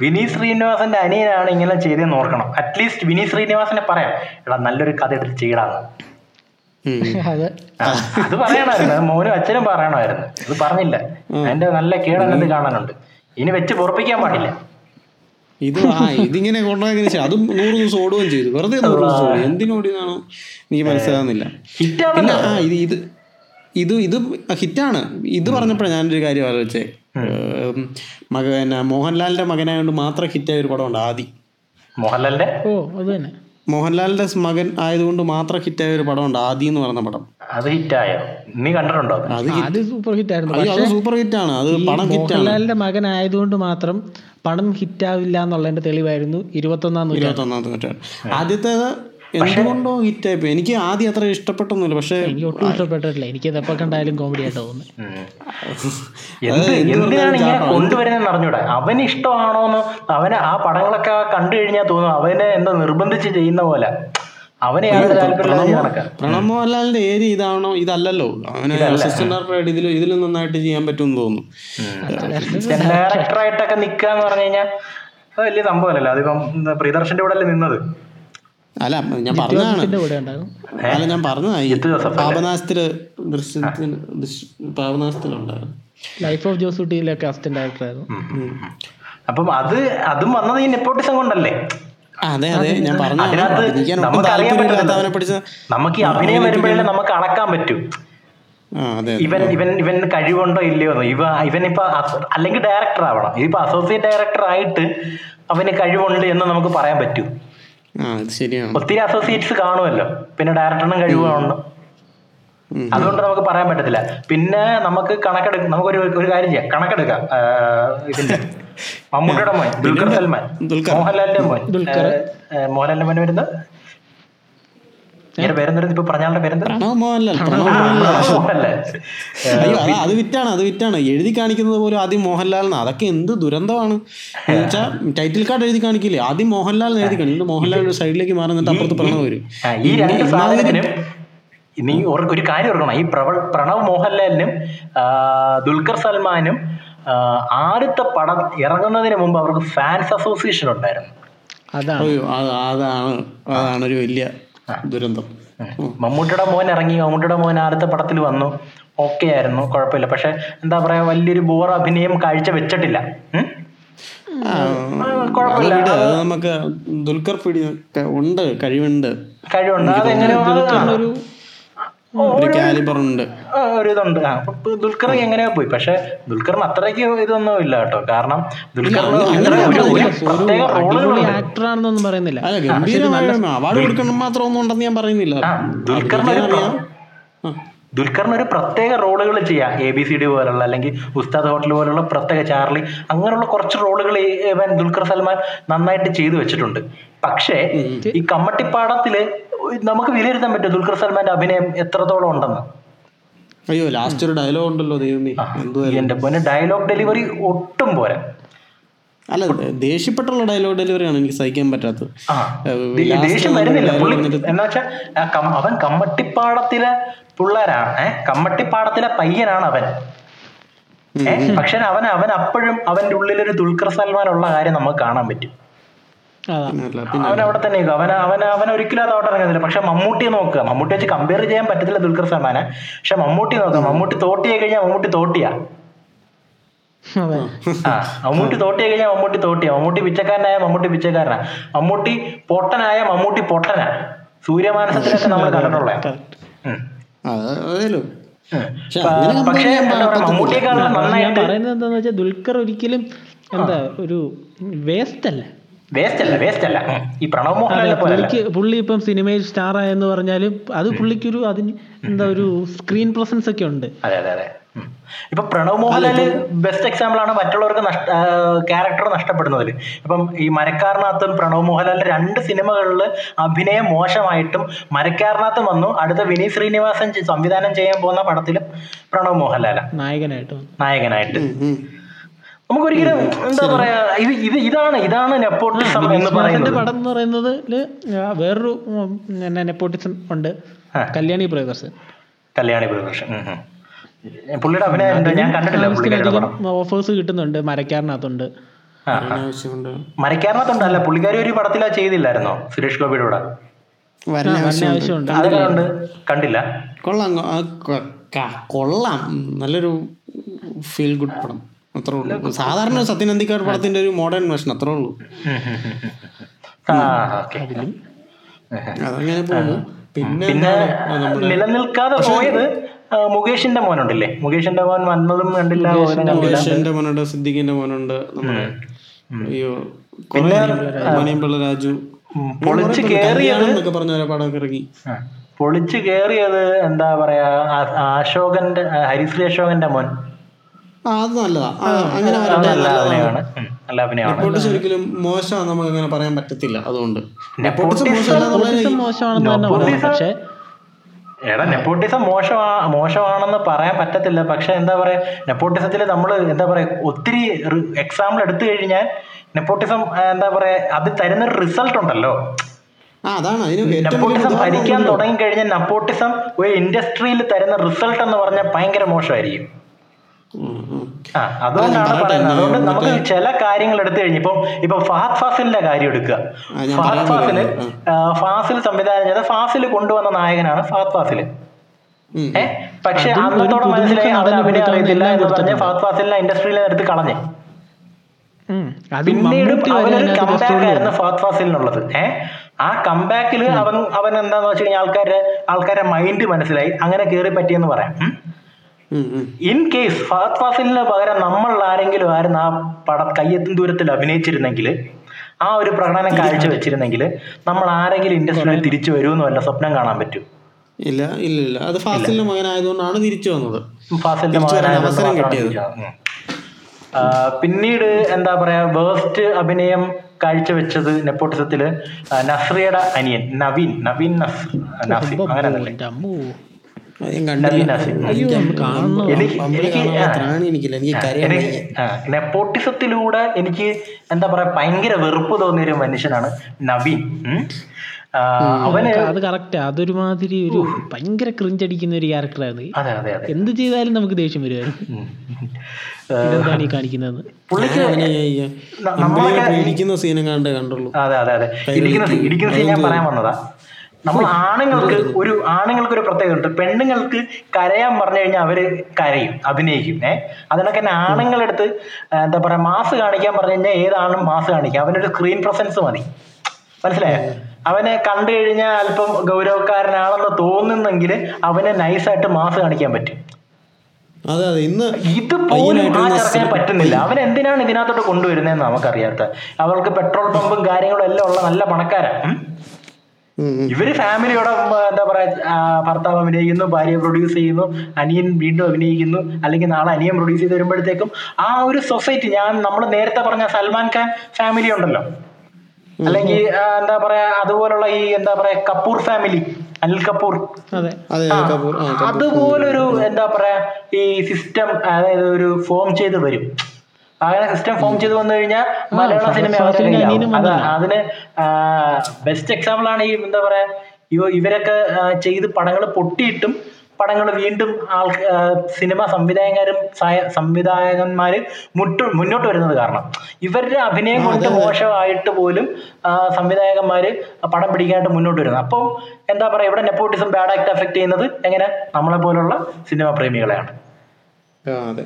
വിനീത് ശ്രീനിവാസന്റെ അനിയനാണ് ഇങ്ങനെ ചെയ്തതെന്ന് ഓർക്കണം. അറ്റ്ലീസ്റ്റ് വിനീത് ശ്രീനിവാസനെ പറയാം. എടാ നല്ലൊരു കഥ എടുത്ത് ചെയ്യടാന്ന് ആ, അത് പറയണമായിരുന്നു അത് മോനും അച്ഛനും പറയണമായിരുന്നു. ഇത് പറഞ്ഞില്ല. എന്റെ നല്ല കേടനത് കാണാനുണ്ട്. ഇനി വെച്ച് പൊറപ്പിക്കാൻ പാടില്ല. ഇത് ആ ഇതിങ്ങനെ കൊണ്ടുപോയി അതും നൂറ് ദിവസം ഓടുകയും ചെയ്തു. വെറുതെ നൂറ് ദിവസം ഓടി. എന്തിനോടിയെന്നാണോ എനിക്ക് മനസ്സിലാകുന്നില്ല പിന്നെ ആ ഇത് ഇത് ഇത് ഇത് ഹിറ്റാണ്. ഇത് പറഞ്ഞപ്പോഴാണ് ഞാനൊരു കാര്യം ആലോചിച്ചേ മക പിന്നെ മോഹൻലാലിന്റെ മകനായതുകൊണ്ട് മാത്രം ഹിറ്റായ ഒരു പടമുണ്ട് ആദി. മോഹൻലാലിന്റെ? ഓ അത് തന്നെ. മോഹൻലാലിന്റെ മകൻ ആയതുകൊണ്ട് മാത്രം ഹിറ്റായ ഒരു പടമുണ്ട് ആദി എന്ന് പറയുന്ന പടം. അത് ഹിറ്റായോ നീ കണ്ടിട്ടുണ്ടോ? അത്? സൂപ്പർ ഹിറ്റ് ആയിരുന്നു. അത് സൂപ്പർ ആണ്. അത് പണം ഹിറ്റ് മോഹൻലാലിന്റെ മകൻ ആയതുകൊണ്ട് മാത്രം പടം ഹിറ്റാവില്ല എന്നുള്ളതിന്റെ തെളിവായിരുന്നു ഇരുപത്തൊന്നാം നൂറ്റാണ്ട്. ആദ്യത്തേത് എന്തുകൊണ്ടോ ഈ ടൈപ്പ് എനിക്ക് ആദ്യം അത്ര ഇഷ്ടപ്പെട്ടൊന്നുമില്ല പക്ഷേ എനിക്ക് ഒട്ടും ഇഷ്ടപ്പെട്ടിട്ടില്ല. എനിക്ക് എപ്പോ കണ്ടാലും കോമഡി ആയിട്ട് തോന്നുന്നു. അവന് ഇഷ്ടമാണോന്ന് അവന് ആ പടങ്ങളൊക്കെ കണ്ടു കഴിഞ്ഞാൽ തോന്നുന്നു. അവനെ എന്താ നിർബന്ധിച്ച് ചെയ്യുന്ന പോലെ. പ്രണമോഹൻലാലിന്റെ ഏരിയ ഇതാണോ? ഇതല്ലല്ലോ. അവന് ഇതിലും ഡയറക്ടറായിട്ട് ഇതിൽ ഇതിൽ നന്നായിട്ട് ചെയ്യാൻ പറ്റുമെന്ന് തോന്നുന്നു. ഡയറക്ടറായിട്ടൊക്കെ നിക്കാന്ന് പറഞ്ഞു കഴിഞ്ഞാൽ വലിയ സംഭവമല്ലല്ലോ. അതിപ്പം പ്രിയദർശന്റെ കൂടെ അല്ലേ നിന്നത്? അല്ല ഞാൻ പറഞ്ഞതാണ്. ഇതിന്റെ കൂടെ ഉണ്ടായിരുന്നു അല്ല ഞാൻ പറഞ്ഞതായി പാപനാശത്തിൽ ദൃശ്യത്തിന് ദൃശ്യ- പാപനാശത്തിലുണ്ടായിരുന്നു ലൈഫ് ഓഫ് ജോസൂട്ടിയിലൊക്കെ അസിസ്റ്റന്റ് ഡയറക്ടറായിരുന്നു അപ്പം അത് അതും വന്നത് ഈ നെപ്പോട്ടിസം കൊണ്ടല്ലേ? അതെ അതെ ഞാൻ ഒട്ടും നമുക്ക് ഈ അഭിനയം വരുമ്പോഴേ നമുക്ക് അളക്കാൻ പറ്റൂ. ഇവൻ ഇവൻ ഇവൻ കഴിവുണ്ടോ ഇല്ലയോ ഇവ ഇവൻ ഇപ്പൊ അല്ലെങ്കിൽ ഡയറക്ടർ ആവണം. ഇതിപ്പോ അസോസിയേറ്റ് ഡയറക്ടർ ആയിട്ട് അവന് കഴിവുണ്ട് എന്ന് നമുക്ക് പറയാൻ പറ്റൂ. ഒത്തിരി അസോസിയേറ്റ്സ് കാണുമല്ലോ. പിന്നെ ഡയറക്ടറിനും കഴിവുകളുണ്ട്. അതുകൊണ്ട് നമുക്ക് പറയാൻ പറ്റത്തില്ല. പിന്നെ നമുക്ക് കണക്കെടുക്ക നമുക്ക് ഒരു ഒരു കാര്യം ചെയ്യാം. കണക്കെടുക്കാം. ഇതിന്റെ. മമ്മൂട്ടിയുടെ മോൻ ദുൽഖർ സൽമാൻ. മോഹൻലാലിന്റെ മോൻ. മോഹൻലാലിന്റെ മോൻ വരുന്നത്? അതാ അത് വിറ്റാണ് അത് വിറ്റാണ്. എഴുതി കാണിക്കുന്നത് പോലും ആദ്യം മോഹൻലാൽ എന്നാ അതൊക്കെ എന്ത് ദുരന്തമാണ്. വെച്ചാൽ ടൈറ്റിൽ കാർഡ് എഴുതി കാണിക്കില്ലേ? ആദ്യം മോഹൻലാൽ എഴുതി കാണിക്കും. മോഹൻലാൽ ഒരു സൈഡിലേക്ക് മാറി നിന്നിട്ട് അപ്പുറത്ത് പ്രണവ് വരും. നീ ഒരു കാര്യം ഓർക്കണം. ഈ പ്രവ പ്രണവ് മോഹൻലാലിനും ദുൽഖർ സൽമാനും ആ, ആദ്യത്തെ പടം ഇറങ്ങുന്നതിന് മുമ്പ് അവർക്ക് ഫാൻസ് അസോസിയേഷൻ ഉണ്ടായിരുന്നു. അതാണ് അതാണ് അതാണ് ഒരു വലിയ ദുരന്തം. മമ്മൂട്ടിയുടെ മോൻ ഇറങ്ങി. മമ്മൂട്ടിയുടെ മോൻ ആദ്യത്തെ പടത്തിൽ വന്നു. ഓക്കെ ആയിരുന്നു. കുഴപ്പമില്ല. പക്ഷെ എന്താ പറയാ വലിയൊരു ബോർ അഭിനയം കാഴ്ച വെച്ചിട്ടില്ല. നമുക്ക് ദുൽഖർ പിടി ഉണ്ട്. കഴിവുണ്ട്. കഴിവുണ്ട്. അതെങ്ങനെയോ അത് ഒരു ഇതുണ്ട്. ദുൽഖർ എങ്ങനെയോ പോയി? പക്ഷെ ദുൽഖറിന് അത്രയ്ക്ക് ഇതൊന്നും ഇല്ല കേട്ടോ. കാരണം ആണെന്നൊന്നും പറയുന്നില്ല. ഗംഭീരമായ അവാർഡ് കൊടുക്കണം മാത്രം ഒന്നും ഉണ്ടെന്ന് ഞാൻ പറയുന്നില്ല. ദുൽഖറിന്. ദുൽഖറിന് ഒരു പ്രത്യേക റോളുകൾ ചെയ്യാം. എ ബി സി ഡി പോലുള്ള അല്ലെങ്കിൽ ഉസ്താദ് ഹോട്ടൽ പോലുള്ള പ്രത്യേക ചാർലി അങ്ങനെയുള്ള കുറച്ച് റോളുകൾ ഇവൻ ദുൽഖർ സൽമാൻ നന്നായിട്ട് ചെയ്തു വെച്ചിട്ടുണ്ട്. പക്ഷേ ഈ കമ്മട്ടിപ്പാടത്തിൽ നമുക്ക് വിലയിരുത്താൻ പറ്റും ദുൽഖർ സൽമാന്റെ അഭിനയം എത്രത്തോളം ഉണ്ടെന്ന്? അയ്യോ ലാസ്റ്റ് ഒരു ഡയലോഗ് ഉണ്ടല്ലോ എന്റെ പൊന്നെ ഡയലോഗ് ഡെലിവറി ഒട്ടും പോരാ. അല്ല ദേഷ്യപ്പെട്ടുള്ള ഡയലോഗ് ഡെലിവറി ആണ് എനിക്ക് സഹിക്കാൻ പറ്റാത്തത്. ദേഷ്യം വരുന്നില്ല. കം- അവൻ കമ്മട്ടിപ്പാടത്തിലെ പിള്ളേരാണ്. കമ്മട്ടിപ്പാടത്തിലെ പയ്യനാണ് അവൻ. പക്ഷെ അവൻ അവൻ അപ്പോഴും അവന്റെ ഉള്ളിലൊരു ദുൽഖർ സൽമാൻ ഉള്ള കാര്യം നമുക്ക് കാണാൻ പറ്റും. അവൻ അവിടെ തന്നെ. അവൻ അവൻ അവൻ ഒരിക്കലും അത് അവിടെ ഇറങ്ങുന്നില്ല പക്ഷെ മമ്മൂട്ടിയെ നോക്കുക. മമ്മൂട്ടി വെച്ച് കമ്പയർ ചെയ്യാൻ പറ്റത്തില്ല ദുൽഖർ സൽമാനെ. പക്ഷെ മമ്മൂട്ടി നോക്കുക മമ്മൂട്ടി തോട്ടിയായി കഴിഞ്ഞാൽ മമ്മൂട്ടി തോട്ടിയാ. മമ്മൂട്ടി തോട്ടി കഴിഞ്ഞാൽ മമ്മൂട്ടി തോട്ടിയാ മമ്മൂട്ടി പിച്ചക്കാരനായ മമ്മൂട്ടി പിച്ചക്കാരനാ. മമ്മൂട്ടി പൊട്ടനായ മമ്മൂട്ടി പൊട്ടനാ. സൂര്യമാനസത്തിലൊക്കെ നമ്മൾ കണ്ടിട്ടുള്ള പക്ഷെ മമ്മൂട്ടിയെക്കാളും നന്നായിട്ട് പറയുന്നത് എന്താന്ന് വെച്ചാൽ ദുൽഖർ ഒരിക്കലും എന്താ ഒരു വേസ്റ്റ് അല്ല. വേസ്റ്റ് അല്ല വേസ്റ്റ് അല്ല ഈ പ്രണവ് മോഹൻലാലിനെ പുള്ളി ഇപ്പം സിനിമയിൽ സ്റ്റാർ ആയെന്ന് പറഞ്ഞാലും അത് പുള്ളിക്കൊരു അതിന് എന്താ ഒരു സ്ക്രീൻ പ്രസൻസ് ഒക്കെ ഉണ്ട്. അതെ അതെ അതെ. ഇപ്പൊ പ്രണവ് മോഹൻലാൽ ബെസ്റ്റ് എക്സാമ്പിൾ ആണ് മറ്റുള്ളവർക്ക് നഷ്ട ക്യാരക്ടർ നഷ്ടപ്പെടുന്നതിൽ. ഇപ്പം ഈ മരക്കാരനകത്തും പ്രണവ് മോഹൻലാലിന്റെ രണ്ട് സിനിമകളിൽ അഭിനയം മോശമായിട്ടും മരക്കാരനകത്തും വന്നു. അടുത്ത വിനീത് ശ്രീനിവാസൻ സംവിധാനം ചെയ്യാൻ പോകുന്ന പടത്തിലും പ്രണവ് മോഹൻലാല നായകനായിട്ട് വന്നു. നായകനായിട്ട്. നമുക്കൊരിക്കലും എന്താ പറയാ ഇത് ഇത് ഇതാണ് ഇതാണ് നെപ്പോട്ടിസം എന്ന് പറയുന്നത്. പടം എന്ന് പറയുന്നത് വേറൊരു നെപ്പോട്ടിസം ഉണ്ട്. കല്യാണി ബ്രദേഴ്സ് കല്യാണി പ്രിയദർശൻ. പുള്ളിയുടെ അഭിനയം? ഞാൻ കണ്ടിട്ടില്ല ഓഫേഴ്സ് കിട്ടുന്നുണ്ട് മരക്കാരനകത്തുണ്ട്. ആ, ആ. ആവശ്യമുണ്ട്? മരക്കാരനകത്തുണ്ട് അല്ല പുള്ളിക്കാരി ഒരു പടത്തിലാ ചെയ്തില്ലായിരുന്നോ? സുരേഷ് ഗോപിയുടെ കൂടെ. കണ്ടില്ല. കൊള്ളാം. കൊള്ളാം. നല്ലൊരു ഫീൽ ഗുഡ് പടം. അത്രേ ഉള്ളൂ. സാധാരണ സത്യൻ അന്തിക്കാട് പടത്തിന്റെ ഒരു മോഡേൺ വേർഷൻ അത്രേ ഉള്ളൂ. അതങ്ങനെ പോകുന്നു. പിന്നെ പിന്നെ നിലനിൽക്കാതെ പോയത് മുകേഷിന്റെ മോനുണ്ടല്ലേ? മുകേഷിന്റെ മോൻ വന്നതും കണ്ടില്ല മുകേഷിന്റെ മോനുണ്ട് സിദ്ദിഖിന്റെ മോനുണ്ട് നമ്മുടെ അയ്യോ കുറെ മണിയമ്പിള്ള രാജു. പൊളിച്ച് കേറിയത് എന്നൊക്കെ പറഞ്ഞ പടമൊക്കെ ഇറങ്ങി. പൊളിച്ച് കേറിയത് എന്താ പറയാ അശോകന്റെ ഹരിശ്രീ അശോകന്റെ മോൻ. അത് നല്ലതാ. അങ്ങനെ നല്ല അഭിനയമാണ്. ഒരിക്കലും മോശമാണ് നമുക്ക് അങ്ങനെ പറയാൻ പറ്റത്തില്ല അതുകൊണ്ട്. പക്ഷെ എടാ നെപ്പോട്ടിസം മോശമാ മോശമാണെന്ന് പറയാൻ പറ്റത്തില്ല പക്ഷെ എന്താ പറയാ നെപ്പോട്ടിസത്തിൽ നമ്മൾ എന്താ പറയാ ഒത്തിരി എക്സാമ്പിൾ എടുത്തു കഴിഞ്ഞാൽ നെപ്പോട്ടിസം എന്താ പറയാ അത് തരുന്ന റിസൾട്ട് ഉണ്ടല്ലോ. അതാണ് നെപ്പോട്ടിസം ഭരിക്കാൻ തുടങ്ങി കഴിഞ്ഞാൽ നെപ്പോട്ടിസം ഒരു ഇൻഡസ്ട്രിയിൽ തരുന്ന റിസൾട്ട് എന്ന് പറഞ്ഞാൽ ഭയങ്കര മോശമായിരിക്കും. അതുകൊണ്ടാണ് പറയുന്നത്. അതുകൊണ്ട് നമുക്ക് ചില കാര്യങ്ങൾ എടുത്തു കഴിഞ്ഞ് ഇപ്പൊ ഇപ്പൊ ഫഹദ് ഫാസിലിന്റെ കാര്യം എടുക്കുക. ഫഹദ് ഫാസിൽ ഫാസിൽ സംവിധാനം ചെയ്ത ഫാസിൽ കൊണ്ടുവന്ന നായകനാണ് ഫഹദ് ഫാസിൽ. ഉം. ഏ? പക്ഷെ ഒരു അന്നത്തോടെ മനസ്സിലായി നടന് അഭിനയം അറിയത്തില്ല എന്ന് പറഞ്ഞ് ഫഹദ് ഫാസിലിനെ ഇൻഡസ്ട്രിയിൽ എടുത്ത് കളഞ്ഞേ. പിന്നീട് അവനൊരു കംബാക്ക് ആയിരുന്നു ഫഹദ് ഫാസിലിനുള്ളത്. ഏ? ആ കംബാക്കിൽ അവൻ അവൻ എന്താന്ന് വെച്ച് കഴിഞ്ഞാൽ ആൾക്കാരുടെ ആൾക്കാരുടെ മൈൻഡ് മനസ്സിലായി. അങ്ങനെ കേറി പറ്റിയെന്ന് പറയാം. ഇൻ കേസ് ഫഹദ് ഫാസിലിന് പകരം നമ്മൾ ആരെങ്കിലും ആയിരുന്നു ആ പടം കയ്യെത്തും ദൂരത്തിൽ അഭിനയിച്ചിരുന്നെങ്കിൽ ആ ഒരു പ്രകടനം കാഴ്ച വെച്ചിരുന്നെങ്കിൽ നമ്മൾ ആരെങ്കിലും ഇൻഡസ്ട്രിയിൽ തിരിച്ചു വരുമെന്ന് വല്ല സ്വപ്നം കാണാൻ പറ്റും? ഇല്ല ഇല്ല ഇല്ല. അത് ഫാസിലിന്റെ മകനായതുകൊണ്ടാണ് തിരിച്ചു വന്നത്. ഫാസിലിന്റെ അവസരം കിട്ടിയത്. പിന്നീട് എന്താ പറയാ വേസ്റ്റ് അഭിനയം കാഴ്ചവെച്ചത് നെപ്പോട്ടിസത്തിൽ നസ്രിയുടെ അനിയൻ നവീൻ നവീൻ നസ് നാസിം അങ്ങനെ നെപ്പോട്ടിസത്തിലൂടെ എനിക്ക് എന്താ പറയാ ഭയങ്കര വെറുപ്പ് തോന്നിയ ഒരു മനുഷ്യനാണ് നവീൻ. അത് കറക്റ്റ് അതൊരുമാതിരി ഒരു ഭയങ്കര ക്രിഞ്ചടിക്കുന്ന ഒരു ക്യാരക്ടറാണ് അതെ അതെ അതെ. എന്ത് ചെയ്താലും നമുക്ക് ദേഷ്യം വരുമായിരുന്നു. കാണിക്കുന്നത്? പുള്ളിക്ക് അവനെ ഈ ന- അമ്പിളിയെ നമ്മളൊക്കെ പേടിക്കുന്ന സീനും കണ്ടേ കണ്ടുള്ളൂ. അതെ അതെ അതെ. ഇടിക്കുന്ന ഇടിക്കുന്ന സീൻ ഞാൻ പറയാൻ വന്നതാ. നമ്മൾ ആണുങ്ങൾക്ക് ഒരു ആണുങ്ങൾക്ക് ഒരു പ്രത്യേകത ഉണ്ട് പെണ്ണുങ്ങൾക്ക് കരയാൻ പറഞ്ഞു കഴിഞ്ഞാൽ അവർ കരയും അഭിനയിക്കും. ഏഹ് അതിനൊക്കെ തന്നെ ആണുങ്ങളെടുത്ത് എന്താ പറയാ മാസ് കാണിക്കാൻ പറഞ്ഞു കഴിഞ്ഞാൽ ഏതാണും മാസ് കാണിക്കാം. അവനൊരു സ്ക്രീൻ പ്രസൻസ് മതി. മനസ്സിലായോ? അവനെ കണ്ടു കഴിഞ്ഞാൽ അല്പം ഗൗരവക്കാരനാണെന്ന് തോന്നുന്നെങ്കിൽ അവനെ നൈസായിട്ട് മാസ് കാണിക്കാൻ പറ്റും. അതെ അതെ. ഇന്ന് ഇത് പോലും ആ പറ്റുന്നില്ല. അവൻ എന്തിനാണ് ഇതിനകത്തോട്ട് കൊണ്ടുവരുന്നതെന്ന് നമുക്കറിയാത്ത. അവൾക്ക് പെട്രോൾ പമ്പും കാര്യങ്ങളും എല്ലാം ഉള്ള നല്ല പണക്കാരാ. ഉം. ഉം, ഉം. ഇവർ ഫാമിലിയോടെ എന്താ പറയാ ഭർത്താവ് അഭിനയിക്കുന്നു ഭാര്യ പ്രൊഡ്യൂസ് ചെയ്യുന്നു അനിയൻ വീണ്ടും അഭിനയിക്കുന്നു അല്ലെങ്കിൽ നാളെ അനിയൻ പ്രൊഡ്യൂസ് ചെയ്ത് വരുമ്പോഴത്തേക്കും ആ ഒരു സൊസൈറ്റി ഞാൻ നമ്മൾ നേരത്തെ പറഞ്ഞ സൽമാൻ ഖാൻ ഫാമിലി ഉണ്ടല്ലോ. അല്ലെങ്കിൽ എന്താ പറയാ അതുപോലുള്ള ഈ എന്താ പറയാ കപൂർ ഫാമിലി അനിൽ കപൂർ. അതെ. അതെ ആ, കപൂർ കപൂർ. അതുപോലൊരു എന്താ പറയാ ഈ സിസ്റ്റം അതായത് ഒരു ഫോം ചെയ്ത് വരും. അങ്ങനെ സിസ്റ്റം ഫോം ചെയ്ത് വന്നു കഴിഞ്ഞാൽ മലയാള സിനിമ. അതിന് ബെസ്റ്റ് എക്സാമ്പിൾ ആണ് ഈ എന്താ പറയാ ഇവ ഇവരൊക്കെ ചെയ്ത് പടങ്ങൾ പൊട്ടിയിട്ടും പടങ്ങൾ വീണ്ടും ആൾ സിനിമ സംവിധായകരും സംവിധായകന്മാർ സംവിധായകന്മാര് മുട്ടു മുന്നോട്ട് വരുന്നത് കാരണം. ഇവരുടെ അഭിനയം കൊണ്ട് മോശമായിട്ട് പോലും സംവിധായകന്മാർ സംവിധായകന്മാര് പടം പിടിക്കാനായിട്ട് മുന്നോട്ട് വരുന്നത്. അപ്പോൾ എന്താ പറയാ ഇവിടെ നെപ്പോട്ടിസം ബാഡ് ആക്ട് എഫക്ട് ചെയ്യുന്നത് എങ്ങനെ? നമ്മളെ പോലുള്ള സിനിമ പ്രേമികളെയാണ്. ആ, അതെ.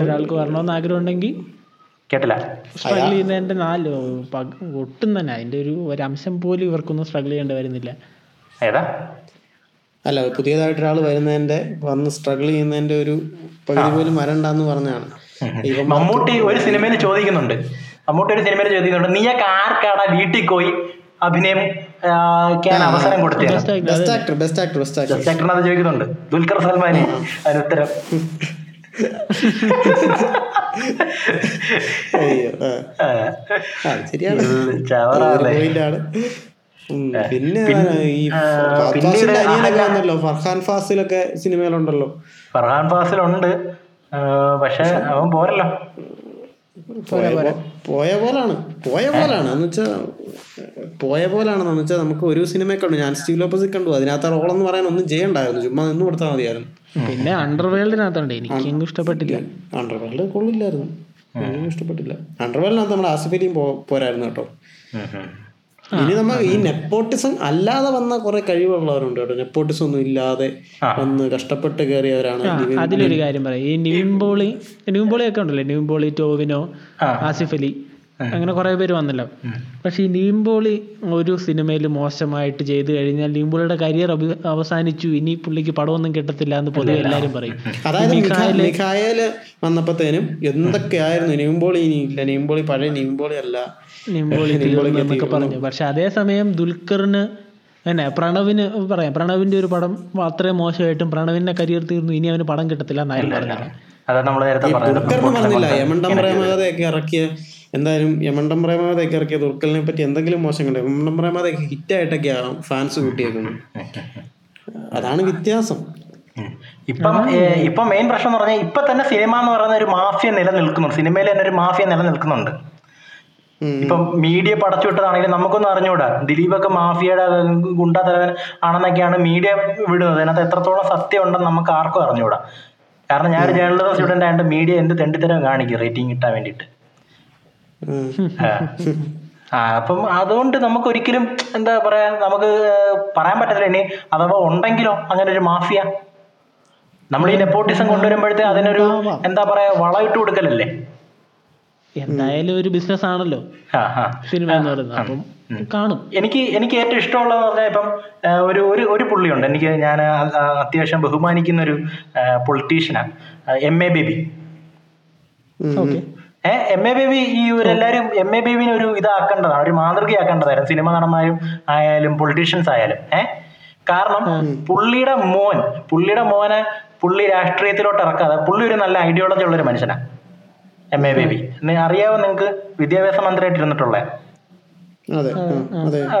ഒരാൾക്ക് വരണമെന്ന് ആഗ്രഹം ഉണ്ടെങ്കിൽ കേട്ടില്ല സ്ട്രഗിൾ ചെയ്യുന്നതിന്റെ നാല് ഒട്ടും തന്നെ അതിന്റെ ഒരു ഒരംശം അംശം പോലും ഇവർക്കൊന്നും സ്ട്രഗിൾ ചെയ്യേണ്ടി വരുന്നില്ല. ഏതാ? അല്ല പുതിയതായിട്ട് ഒരാൾ വരുന്നതിന്റെ വന്ന് സ്ട്രഗിൾ ചെയ്യുന്നതിന്റെ ഒരു പകുതി പോലും വരണ്ടെന്ന് പറഞ്ഞാണ് മമ്മൂട്ടി ഒരു സിനിമയിൽ ചോദിക്കുന്നുണ്ട്. മമ്മൂട്ടി ഒരു സിനിമയിൽ ചോദിക്കുന്നുണ്ട് നീയൊക്കെ ആർക്കാടാ വീട്ടിൽ പോയി അഭിനയം അവസരം കൊടുത്തത്? Best actor best actor best actor best actor സെക്ടറിനത് ചോദിക്കുന്നുണ്ട്. ദുൽഖർ സൽമാനെ അതിന് ഉത്തരം. അയ്യോ ശരിയാണ്. പിന്നെ ഈ അനിയനൊക്കെ വന്നല്ലോ. ഫർഹാൻ ഫാസിലൊക്കെ സിനിമയിലുണ്ടല്ലോ. ഫർഹാൻ ഫാസിലുണ്ട്. പക്ഷെ അവൻ പോരല്ലോ. പോയ പോയ പോലാണ്. പോയ പോലാണ്. എന്ന് വെച്ചാൽ പോയ പോലാണെന്ന് വെച്ചാൽ നമുക്ക് ഒരു സിനിമയെ കണ്ടു. ഞാൻ സ്റ്റീവ് ലോപ്പസ് കണ്ടു. അതിനകത്ത് എന്ന് പറയാൻ ഒന്നും ചെയ്യണ്ടായിരുന്നു. ചുമ്മാ നിന്ന് കൊടുത്താൽ മതിയായിരുന്നു. പിന്നെ അണ്ടർവേൾഡിനകത്തുണ്ട് എനിക്ക് ഇഷ്ടപ്പെട്ടില്ല. അണ്ടർവേൾഡ് കൊള്ളില്ലായിരുന്നു. എനിക്കും ഇഷ്ടപ്പെട്ടില്ല. അണ്ടർവേൾഡിനകത്ത് നമ്മുടെ ആസിഫലിയും പോരായിരുന്നു കേട്ടോ. ഇനി നമ്മൾ ഈ നെപ്പോട്ടിസം അല്ലാതെ വന്ന കുറെ കഴിവുള്ളവരുണ്ട് കേട്ടോ. നെപ്പോട്ടിസം ഒന്നും ഇല്ലാതെ വന്ന് കഷ്ടപ്പെട്ട് കയറിയവരാണ് അതിലൊരു കാര്യം പറയാം. ഈ ന്യൂംബോളി ന്യൂംബോളി ഒക്കെ ഉണ്ടല്ലോ? ന്യൂംബോളി ടോവിനോ ആസിഫലി ആസിഫ് അലി. അങ്ങനെ കുറേ പേര് വന്നല്ലോ. പക്ഷെ ഈ നീമ്പോളി ഒരു സിനിമയിൽ മോശമായിട്ട് ചെയ്തു കഴിഞ്ഞാൽ നീമ്പോളിയുടെ കരിയർ അവസാനിച്ചു. ഇനി പുള്ളിക്ക് പടമൊന്നും കിട്ടത്തില്ല എന്ന് പൊതുവെ എല്ലാവരും പറയും. അതായത് മിഖായൽ വന്നപ്പോഴത്തേനും എന്തൊക്കെയായിരുന്നു നീമ്പോളി ഇനി ഇല്ല. നീമ്പോളി പഴയ നീമ്പോളി അല്ല. നീമ്പോളി എന്നൊക്കെ പറഞ്ഞു. പക്ഷെ അതേസമയം ദുൽഖറിന് തന്നെ പ്രണവിന് പറയാം. പ്രണവിന്റെ ഒരു പടം അത്രയും മോശമായിട്ടും പ്രണവിന്റെ കരിയർ തീർന്നു. ഇനി അവന് പടം കിട്ടത്തില്ല എന്നായാലും പറഞ്ഞത് അതാ നമ്മൾ നേരത്തെ പറഞ്ഞില്ല ഇറക്കിയ എന്തായാലും യമണ്ടം പ്രേമകഥയൊക്കെ ഇറക്കിയ ദുർക്കലിനെ പറ്റി എന്തെങ്കിലും മോശം കണ്ടോ യമണ്ടം ഹിറ്റായിട്ടൊക്കെ ഹിറ്റായിട്ടൊക്കെയാണ് ഫാൻസ് കൂട്ടിയേക്കുന്നത്. അതാണ് വ്യത്യാസം. ഇപ്പം ഇപ്പൊ മെയിൻ പ്രശ്നം എന്ന് പറഞ്ഞാൽ ഇപ്പൊ തന്നെ സിനിമ എന്ന് പറയുന്ന ഒരു മാഫിയ നിലനിൽക്കുന്നുണ്ട്. സിനിമയിൽ തന്നെ ഒരു മാഫിയ നിലനിൽക്കുന്നുണ്ട്. ഇപ്പൊ മീഡിയ പടച്ചു വിട്ടതാണെങ്കിലും നമുക്കൊന്നും അറിഞ്ഞൂടാ. ദിലീപൊക്കെ മാഫിയയുടെ ഗുണ്ടാ തലവൻ ആണെന്നൊക്കെയാണ് മീഡിയ വിടുന്നത്. അതിനകത്ത് എത്രത്തോളം സത്യം ഉണ്ടെന്ന് നമുക്ക് ആർക്കും അറിഞ്ഞൂടാ. കാരണം ഞാൻ ഒരു ജേർണലിസം സ്റ്റുഡന്റ് ആയതുകൊണ്ട് മീഡിയ എന്ത് തെണ്ടിത്തരം കാണിക്കും? റേറ്റിംഗ് കിട്ടാൻ വേണ്ടിയിട്ട്. അപ്പം അതുകൊണ്ട് നമുക്ക് ഒരിക്കലും എന്താ പറയാ നമുക്ക് പറയാൻ പറ്റത്തില്ല ഇനി അഥവാ ഉണ്ടെങ്കിലോ അങ്ങനെ ഒരു മാഫിയ. നമ്മൾ ഈ നെപ്പോട്ടിസം കൊണ്ടുവരുമ്പോഴത്തെ അതിനൊരു എന്താ പറയാ വളമിട്ട് കൊടുക്കലല്ലേ? എന്തായാലും ഒരു ബിസിനസ് ആണല്ലോ സിനിമ എന്ന് പറയുന്നത്. അപ്പം കാണും. എനിക്ക് എനിക്ക് ഏറ്റവും ഇഷ്ടമുള്ള പറഞ്ഞാൽ ഇപ്പം ഒരു ഒരു ഒരു പുള്ളിയുണ്ട്. എനിക്ക് ഞാൻ അത്യാവശ്യം ബഹുമാനിക്കുന്ന ഒരു പൊളിറ്റീഷ്യനാണ് M A Baby M A Baby ഈ ഒരു എല്ലാവരും എം എ ബേബിനെ ഒരു ഇതാക്കേണ്ടതാണ് ഒരു മാതൃകയാക്കേണ്ടതായിരുന്നു. സിനിമ നടന്മാരും ആയാലും പൊളിറ്റീഷ്യൻസ് ആയാലും. ഏഹ് കാരണം പുള്ളിയുടെ മോൻ പുള്ളിയുടെ മോനെ പുള്ളി രാഷ്ട്രീയത്തിലോട്ട് ഇറക്കാതെ പുള്ളി ഒരു നല്ല ഐഡിയോളജി ഉള്ള ഒരു മനുഷ്യനാണ് എം എ ബേബി അറിയാവോ നിങ്ങൾക്ക് വിദ്യാഭ്യാസ മന്ത്രിയായിട്ട് ഇരുന്നിട്ടുള്ള അതെ ആ, അതെ ആ,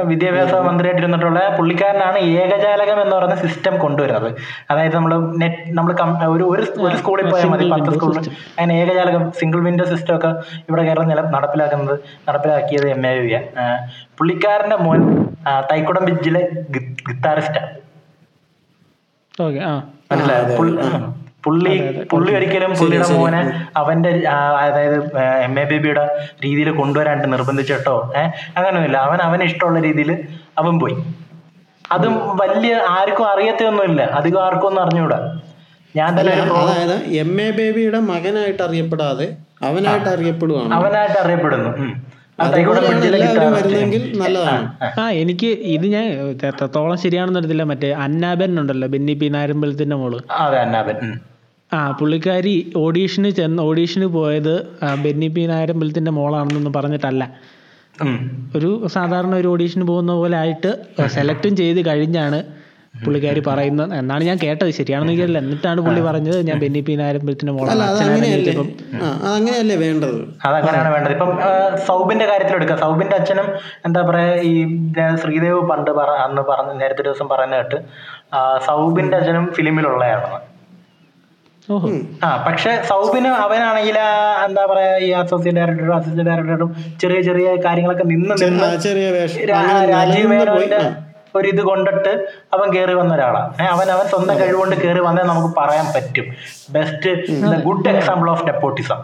വിദ്യാഭ്യാസ മന്ത്രിയായിട്ട് ഇരുന്നിട്ടുള്ള പുള്ളിക്കാരനാണ് ഏകജാലകം എന്ന് പറയുന്ന സിസ്റ്റം കൊണ്ടുവരുന്നത്. അതായത് നമ്മൾ നെറ്റ് നമ്മൾ ഒരു ഒരു സ്കൂളിൽ പോയാൽ മതി പത്ത് സ്കൂളിൽ അങ്ങനെ ഏകജാലകം സിംഗിൾ വിൻഡോ സിസ്റ്റം ഒക്കെ ഇവിടെ കേരളം നില നടപ്പിലാക്കുന്നത് നടപ്പിലാക്കിയത് എം എ വി പുള്ളിക്കാരന്റെ മോൻ തൈക്കുടം ബിജിലെ ഗിത്താറിസ്റ്റാണ് മനസ്സിലായത് പുള്ളി- പുള്ളി ഒരിക്കലും പുള്ളിയുടെ മോനെ അവന്റെ അതായത് എം എ ബേബിയുടെ രീതിയിൽ കൊണ്ടുവരാണ്ട് നിർബന്ധിച്ചിട്ടോ ഏഹ് അങ്ങനെയൊന്നുമില്ല. അവൻ അവന് ഇഷ്ടമുള്ള രീതിയിൽ അവൻ പോയി. അതും വലിയ ആർക്കും അറിയത്തൊന്നുമില്ല അധികം ആർക്കും ഒന്നും അറിഞ്ഞുകൂടാ. ഞാൻ തന്നെ അതായത് എം എ ബേബിയുടെ മകനായിട്ട് അറിയപ്പെടാതെ അവനായിട്ട് അറിയപ്പെടുവാണ്. അവനായിട്ട് അറിയപ്പെടുന്നു. ആ എനിക്ക് ഇത് ഞാൻ എത്രത്തോളം ശരിയാണെന്ന് അറിയത്തില്ല. മറ്റേ അന്നാബൻ ഉണ്ടല്ലോ ബെന്നി പി നായരമ്പലത്തിന്റെ മോൾ. അതെ അന്നാബൻ. ആ പുള്ളിക്കാരി ഓഡീഷന് ചെന്ന് ഓഡീഷന് പോയത് ബെന്നി പി നായരമ്പലത്തിന്റെ മോളാണെന്നൊന്നും പറഞ്ഞിട്ടല്ല. ഒരു സാധാരണ ഒരു ഓഡീഷന് പോകുന്ന പോലെ ആയിട്ട് സെലക്ടും ചെയ്ത് കഴിഞ്ഞാണ് പുള്ളിക്കാരി പറയുന്നത്. എന്നാണ് ഞാൻ കേട്ടത് ശരിയാണെന്ന് എനിക്കറിയില്ല എന്നിട്ടാണ് പുള്ളി പറഞ്ഞത് ഞാൻ ബെന്നി പി നായരമ്പലത്തിന്റെ അങ്ങനെയല്ലേ വേണ്ടത്? അതങ്ങനെയാണ് വേണ്ടത്. ഇപ്പം സൗബിന്റെ കാര്യത്തിൽ എടുക്കാം. സൗബിന്റെ അച്ഛനും എന്താ പറയാ ഈ ശ്രീദേവ് പണ്ട് അന്ന് പറഞ്ഞ നേരത്തെ ദിവസം പറയുന്ന കേട്ട് സൗബിന്റെ അച്ഛനും ഫിലിമിലുള്ളയാണെന്ന് ഓഹോ ആ പക്ഷെ സൗബിന് അവനാണെങ്കിൽ എന്താ പറയാ ഈ അസോസിയേറ്റ് ഡയറക്ടറും അസിസ്റ്റന്റ് ഡയറക്ടറും ചെറിയ ചെറിയ കാര്യങ്ങളൊക്കെ നിന്ന് നിന്ന് ആ, ചെറിയ വേഷം. അങ്ങനെ രാജീവ് മേനോന്റെ ഒരു ഇത് കൊണ്ടിട്ട് അവൻ കയറി വന്ന ഒരാളാണ്. അവൻ അവൻ സ്വന്തം കഴിവുകൊണ്ട് കയറി വന്നേ നമുക്ക് പറയാൻ പറ്റും. Best good example of nepotism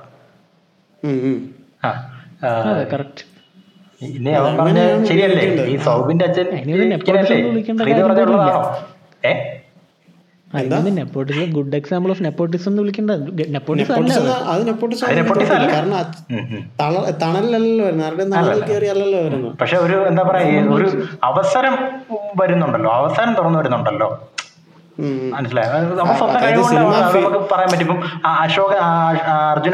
ഇനി അവൻ പറഞ്ഞ ശരിയല്ലേ? ഈ സൗബിന്റെ അച്ഛൻ പറഞ്ഞുള്ളതാണോ ഏ? Nepotism good example of nepotism എന്ന് നെപ്പോട്ടിസം അത്. കാരണം വരുന്നത്. ആരുടെ തണലിൽ വരുന്നത്? പക്ഷെ ഒരു എന്താ പറയാ ഒരു അവസരം വരുന്നുണ്ടല്ലോ. അവസരം തുറന്നു വരുന്നുണ്ടല്ലോ. നമുക്ക് പറയാൻ പറ്റും. ഇപ്പം അശോക ആ,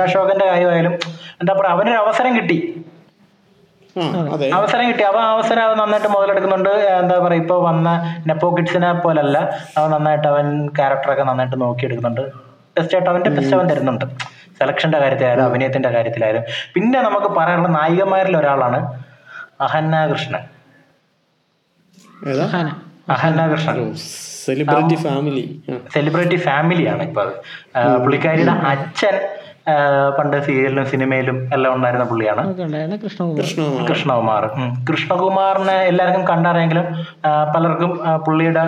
അശോകന്റെ കാര്യമായാലും എന്താ പറയാ അവനൊരു അവസരം കിട്ടി. അവസരം കിട്ടി. അപ്പൊ അവസരം അവൻ നന്നായിട്ട് മുതലെടുക്കുന്നുണ്ട്. എന്താ പറയാ ഇപ്പൊ വന്ന നെപ്പോ കിഡ്സിനെ പോലല്ല. അവൻ നന്നായിട്ട് അവൻ ക്യാരക്ടറൊക്കെ നന്നായിട്ട് നോക്കിയെടുക്കുന്നുണ്ട്. ബെസ്റ്റ് ആയിട്ട് അവന്റെ ബെസ്റ്റ് അവൻ തരുന്നുണ്ട്. സെലക്ഷന്റെ കാര്യത്തിലായാലും അഭിനയത്തിന്റെ കാര്യത്തിലായാലും. പിന്നെ നമുക്ക് പറയാനുള്ള നായികമാരിൽ ഒരാളാണ് Ahaana Krishnan. Ahaana. Krishnan. Celebrity family celebrity ഫാമിലിയാണ് ഇപ്പൊ അത്. പുള്ളിക്കാരിയുടെ അച്ഛൻ പണ്ട് സീരിയലിലും സിനിമയിലും എല്ലാം ഉണ്ടായിരുന്ന പുള്ളിയാണ്. കൃഷ്ണകുമാർ. കൃഷ്ണകുമാറിനെ എല്ലാവർക്കും കണ്ടറിയെങ്കിലും പലർക്കും പുള്ളിയുടെ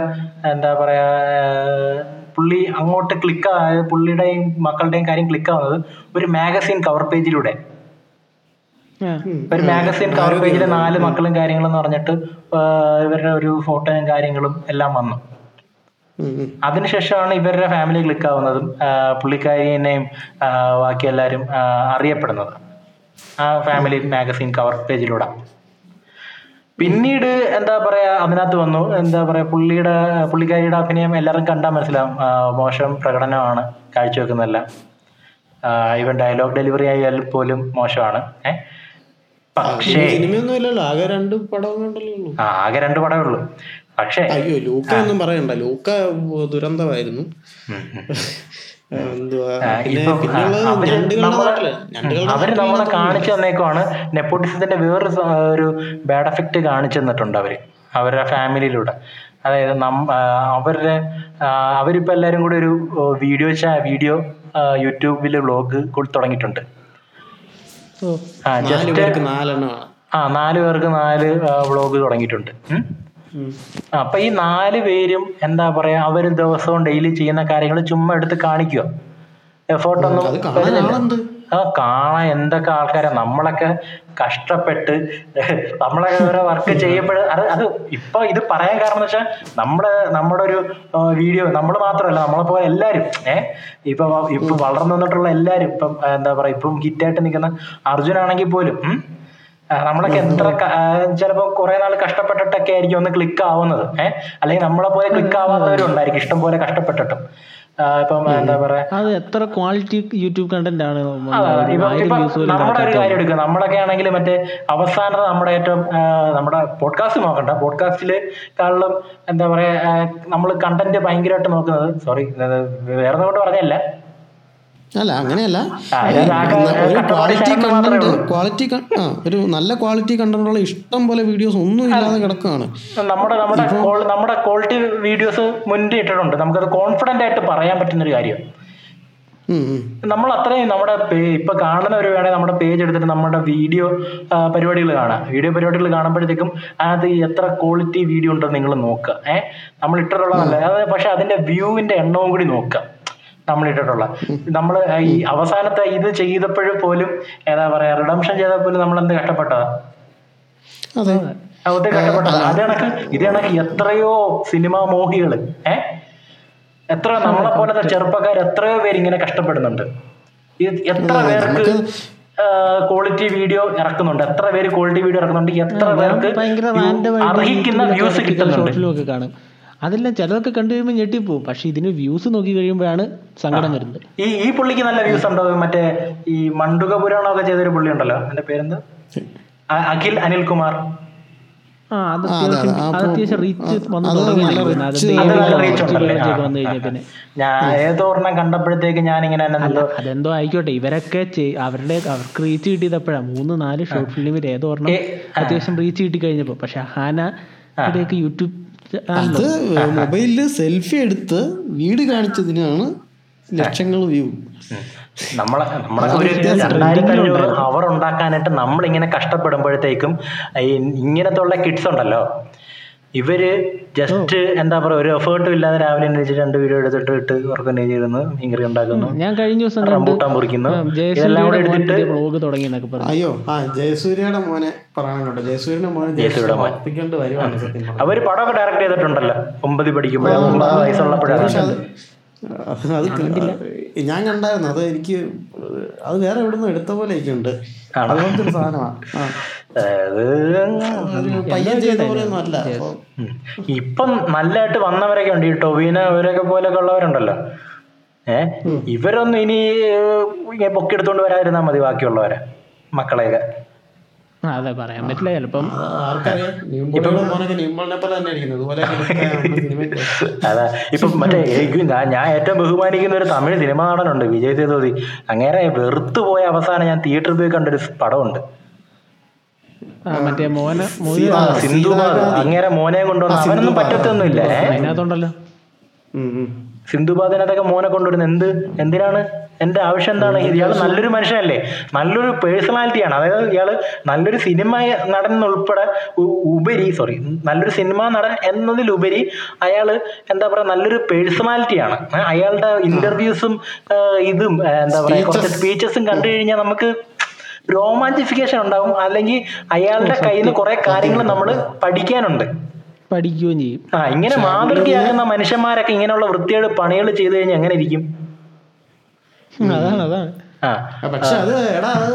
എന്താ പറയാ പുള്ളി അങ്ങോട്ട് ക്ലിക്ക് പുള്ളിയുടെയും മക്കളുടെയും കാര്യം ക്ലിക്ക് ആവുന്നത് ഒരു മാഗസിൻ കവർ പേജിലൂടെ ഒരു മാഗസിൻ കവർ പേജിലെ നാല് മക്കളും കാര്യങ്ങളും എന്ന് പറഞ്ഞിട്ട് ഇവരുടെ ഒരു ഫോട്ടോയും കാര്യങ്ങളും എല്ലാം വന്നു. അതിനുശേഷമാണ് ഇവരുടെ ഫാമിലി ക്ലിക്ക് ആവുന്നതും പുള്ളിക്കാരിനെയും ബാക്കി എല്ലാവരും അറിയപ്പെടുന്നത്. ആ ഫാമിലി മാഗസിൻ കവർ പേജിലൂടെ പിന്നീട് എന്താ പറയാ അതിനകത്ത് വന്നു. എന്താ പറയാ പുള്ളിയുടെ പുള്ളിക്കാരിയുടെ അഭിനയം എല്ലാവരും കണ്ടാൽ മനസ്സിലാവും. മോശം പ്രകടനമാണ് കാഴ്ചവെക്കുന്നതെല്ലാം. ഇവൻ ഡയലോഗ് ഡെലിവറി ആയാൽ പോലും മോശമാണ്. ഏഹ് പക്ഷേ ആകെ രണ്ട് പടമേ ഉള്ളൂ. പക്ഷേ അയ്യോ ലൂക്ക ഒന്നും പറയണ്ട. ലൂക്ക ദുരന്തമായിരുന്നു. അവർ നമ്മളെ- കാണിച്ചു തന്നേക്കുവാണ്. നെപ്പോട്ടിസത്തിന്റെ വേറൊരു ഒരു ബാഡ് എഫക്റ്റ് കാണിച്ചു തന്നിട്ടുണ്ട് അവർ. അവരുടെ ഫാമിലിയിലൂടെ. അതായത് നം അവരുടെ അവരിപ്പോ എല്ലാരും കൂടി ഒരു വീഡിയോ വീഡിയോ യൂട്യൂബിൽ വ്ളോഗ് തുടങ്ങിയിട്ടുണ്ട്. ആ നാല് ജസ്റ്റ് പേർക്ക് ആ നാല് പേർക്ക് നാല് വ്ളോഗ് തുടങ്ങിയിട്ടുണ്ട്. അപ്പൊ ഈ നാല് പേരും എന്താ പറയാ അവർ ദിവസവും ഡെയിലി ചെയ്യുന്ന കാര്യങ്ങൾ ചുമ്മാ എടുത്ത് കാണിക്കുക എഫേർട്ട് ഒന്നും അത് കാണാൻ വരുന്നില്ല. ആളുണ്ട്. ആ കാണാൻ എന്തൊക്കെ ആൾക്കാരാ? നമ്മളൊക്കെ കഷ്ടപ്പെട്ട് നമ്മളൊക്കെ ഓരോ വർക്ക് ചെയ്യുമ്പോൾ അത് അത് ഇപ്പൊ ഇത് പറയാൻ കാരണം വെച്ചാൽ നമ്മുടെ നമ്മുടെ ഒരു വീഡിയോ നമ്മൾ മാത്രമല്ല നമ്മളെ പോലെ എല്ലാവരും ഏഹ് ഇപ്പൊ ഇപ്പൊ വളർന്നു വന്നിട്ടുള്ള എല്ലാവരും ഇപ്പം എന്താ പറയാ ഇപ്പം ഹിറ്റായിട്ട് നിൽക്കുന്ന അർജുൻ ആണെങ്കിൽ പോലും നമ്മളൊക്കെ എത്ര ചിലപ്പോൾ കുറെ നാൾ കഷ്ടപ്പെട്ടിട്ടൊക്കെ ആയിരിക്കും ഒന്ന് ക്ലിക്ക് ആവുന്നത്. ഏഹ് അല്ലെങ്കിൽ നമ്മളെ പോലെ ക്ലിക്ക് ആവാത്തവരും ഉണ്ടായിരിക്കും ഇഷ്ടം പോലെ കഷ്ടപ്പെട്ടിട്ടും. ഇപ്പം എന്താ പറയാ? അത് എത്ര ക്വാളിറ്റി യൂട്യൂബ് കണ്ടന്റ് ആണ് നമ്മുടെ ഒരു കാര്യം എടുക്കുക. നമ്മളൊക്കെ ആണെങ്കിൽ മറ്റേ അവസാനത്തെ നമ്മുടെ ഏറ്റവും നമ്മുടെ പോഡ്കാസ്റ്റ് നോക്കണ്ട. പോഡ്കാസ്റ്റിൽ കാളിലും എന്താ പറയാ നമ്മൾ കണ്ടന്റ് ഭയങ്കരമായിട്ട് നോക്കുന്നത്. സോറി വേറെ കൊണ്ട് പറഞ്ഞല്ല അല്ല അങ്ങനെയല്ല. ഒരു ക്വാളിറ്റി കണ്ടന്റ് ക്വാളിറ്റി ആ ഒരു നല്ല ക്വാളിറ്റി കണ്ടന്റുള്ള ഇഷ്ടം പോലെ വീഡിയോസ് ഒന്നും ഇല്ലാതെ കിടക്കുകയാണ് നമ്മുടെ നമ്മുടെ നമ്മുടെ ക്വാളിറ്റി വീഡിയോസ് മുൻപ് ഇട്ടിട്ടുണ്ട്. നമുക്കത് കോൺഫിഡന്റ് ആയിട്ട് പറയാൻ പറ്റുന്ന ഒരു കാര്യം. നമ്മൾ അത്രയും നമ്മുടെ ഇപ്പൊ കാണുന്നവർ വേണേൽ നമ്മുടെ പേജ് എടുത്തിട്ട് നമ്മുടെ വീഡിയോ പരിപാടികൾ കാണാം. വീഡിയോ പരിപാടികൾ കാണുമ്പോഴത്തേക്കും അത് എത്ര ക്വാളിറ്റി വീഡിയോ ഉണ്ടെന്ന് നിങ്ങൾ നോക്കുക. ഏഹ് നമ്മൾ ഇട്ടിട്ടുള്ള നല്ല പക്ഷെ അതിന്റെ വ്യൂവിന്റെ എണ്ണവും കൂടി നോക്കുക. നമ്മൾ ഇട്ടിട്ടുള്ള നമ്മൾ ഈ അവസാനത്തെ ഇത് ചെയ്തപ്പോഴും പോലും ഏതാ പറയാ റിഡംഷൻ ചെയ്തപ്പോൾ പോലും നമ്മൾ എന്ത് കഷ്ടപ്പെട്ടതാ. ഒത്തിരി കഷ്ടപ്പെട്ടതാ അത് കണക്ക്. ഇത് കണക്ക് എത്രയോ സിനിമാ മോഹികൾ ഏ? എത്ര നമ്മളെ പോലത്തെ ചെറുപ്പക്കാർ എത്രയോ പേര് ഇങ്ങനെ കഷ്ടപ്പെടുന്നുണ്ട്. എത്ര പേർക്ക് ക്വാളിറ്റി വീഡിയോ ഇറക്കുന്നുണ്ട്? എത്ര പേര് ക്വാളിറ്റി വീഡിയോ ഇറക്കുന്നുണ്ട്? എത്ര പേർക്ക് അർഹിക്കുന്ന വ്യൂസ് കിട്ടുന്നുണ്ട്? അതെല്ലാം ചിലതൊക്കെ കണ്ടു കഴിയുമ്പോൾ ഞെട്ടിപ്പോവും. പക്ഷെ ഇതിന് വ്യൂസ് നോക്കി കഴിയുമ്പോഴാണ് സങ്കടം വരുന്നത്. ഈ ഈ പുള്ളിക്ക് നല്ല വ്യൂസ് ഉണ്ടോ? മറ്റേ ഈ മണ്ടുക പുരാണമൊക്കെ ചെയ്തൊരു പുള്ളി ഉണ്ടല്ലോ എന്റെ പേരെന്ത് അഖിൽ അനിൽകുമാർ ആ അത് അത്യാവശ്യം റീച്ച് വന്ന് വന്നു കഴിഞ്ഞാൽ പിന്നെ. ഞാൻ ഏതോർണം കണ്ടപ്പോഴത്തേക്ക് ഞാൻ ഇങ്ങനെ അതെന്തോ ആയിക്കോട്ടെ. ഇവരൊക്കെ അവരുടെ അവർക്ക് റീച്ച് കിട്ടിയതപ്പോഴാണ് മൂന്ന് നാല് ഷോർട്ട് ഫിലിമിൽ ഏതോ ഒരെണ്ണം അത്യാവശ്യം റീച്ച് കിട്ടി കഴിഞ്ഞപ്പോ പക്ഷെ ഹാന ഇവിടെയൊക്കെ യൂട്യൂബ് അത് മൊബൈലിൽ സെൽഫി എടുത്ത് വീട് കാണിച്ചതിനാണ് ലക്ഷങ്ങൾ വ്യൂ. നമ്മളെ നമ്മളെ ഒരു രണ്ടായിരത്തി അഞ്ഞൂറ് അവർ ഉണ്ടാക്കാനായിട്ട് നമ്മളിങ്ങനെ കഷ്ടപ്പെടുമ്പോഴത്തേക്കും ഈ ഇങ്ങനത്തെ ഉള്ള കിഡ്സ് ഉണ്ടല്ലോ. ഇവർ ജസ്റ്റ് എന്താ പറയുക ഒരു എഫേർട്ടും ഇല്ലാതെ രാവിലെ എണീച്ച് രണ്ട് വീഡിയോ എടുത്തിട്ട് ഇട്ട് ഓർഗനൈസ് ചെയ്യുന്നു മീൻകറി ഉണ്ടാക്കുന്നു. ഞാൻ കഴിഞ്ഞ ദിവസം കണ്ട്. റംബൂട്ടാൻ പൊറിക്കുന്നു ഇതെല്ലാം കൂടെ എടുത്തിട്ട് ബ്ലോഗ് തുടങ്ങി എന്നൊക്കെ പറഞ്ഞു. അയ്യോ ആ ജയസൂര്യയുടെ മോനെ പറയാനുണ്ട് ജയസൂര്യയുടെ മോനെ ജയസൂര്യയുടെ മോൻ. അവർ പടമൊക്കെ ഡയറക്ട് ചെയ്തിട്ടുണ്ടല്ലോ ഒമ്പതിൽ പഠിക്കുമ്പോഴേ ഒമ്പത് വയസ്സുള്ളപ്പോഴാണ്. അത് അത് ഞാൻ കണ്ടായിരുന്നു. അത് എനിക്ക് അത് വേറെ എവിടെ നിന്ന് എടുത്ത പോലെ ഉണ്ട് ആണോ? അതുപോലത്തെ ഒരു സാധനമാണ് ഇപ്പം നല്ലതായിട്ട് വന്നവരൊക്കെ ഉണ്ട്. ഈ ടൊവിന അവരൊക്കെ പോലെയൊക്കെ ഉള്ളവരുണ്ടല്ലോ. ഏ? ഇവരൊന്നും ഇനി പൊക്കി എടുത്തോണ്ട് വരാതിരുന്നാ മതി ബാക്കിയുള്ളവരെ. മക്കളെയൊക്കെ. അതെ പറയാൻ പറ്റില്ല ചിലപ്പം. അതെ ഇപ്പൊ മറ്റേ ഞാൻ ഞാൻ ഏറ്റവും ബഹുമാനിക്കുന്ന ഒരു തമിഴ് സിനിമാ നടനുണ്ട് വിജയ് സേതുപതി. അങ്ങനെ വെറുത്തു പോയ അവസാനം ഞാൻ തിയേറ്ററിൽ പോയി കണ്ടൊരു പടമുണ്ട്. മറ്റേ മോന സിന്ധു അങ്ങനെ മോനെ കൊണ്ടുവന്ന അവനൊന്നും പറ്റത്തൊന്നുമില്ല അതിനകത്തുണ്ടല്ലോ. സിന്ധുബാദിനകത്തൊക്കെ മോനെ കൊണ്ടുവരുന്നത് എന്ത്? എന്തിനാണ്? എന്റെ ആവശ്യം എന്താണ്? ഇയാൾ നല്ലൊരു മനുഷ്യനല്ലേ? നല്ലൊരു പേഴ്സണാലിറ്റി ആണ്. അതായത് ഇയാൾ നല്ലൊരു സിനിമ നടൻ ഉൾപ്പെടെ ഉപരി സോറി നല്ലൊരു സിനിമ നടൻ എന്നതിലുപരി അയാൾ എന്താ പറയാ നല്ലൊരു പേഴ്സണാലിറ്റി ആണ്. അയാളുടെ ഇന്റർവ്യൂസും ഇതും എന്താ പറയാ കുറച്ച് സ്പീച്ചസും കണ്ടു കഴിഞ്ഞാൽ നമുക്ക് രോമാഞ്ചിഫിക്കേഷൻ ഉണ്ടാവും. അല്ലെങ്കിൽ അയാളുടെ കയ്യിൽ നിന്ന് കുറെ കാര്യങ്ങൾ നമ്മൾ പഠിക്കാനുണ്ട്. പഠിക്കുകയും ചെയ്യും. ആ ഇങ്ങനെ മാതൃകയാകുന്ന മനുഷ്യന്മാരൊക്കെ ഇങ്ങനെയുള്ള വൃത്തിയുടെ പണികൾ ചെയ്തു കഴിഞ്ഞാൽ എങ്ങനെ ഇരിക്കും? അതാണ് അതാണ്. പക്ഷെ അത് എടാ അത്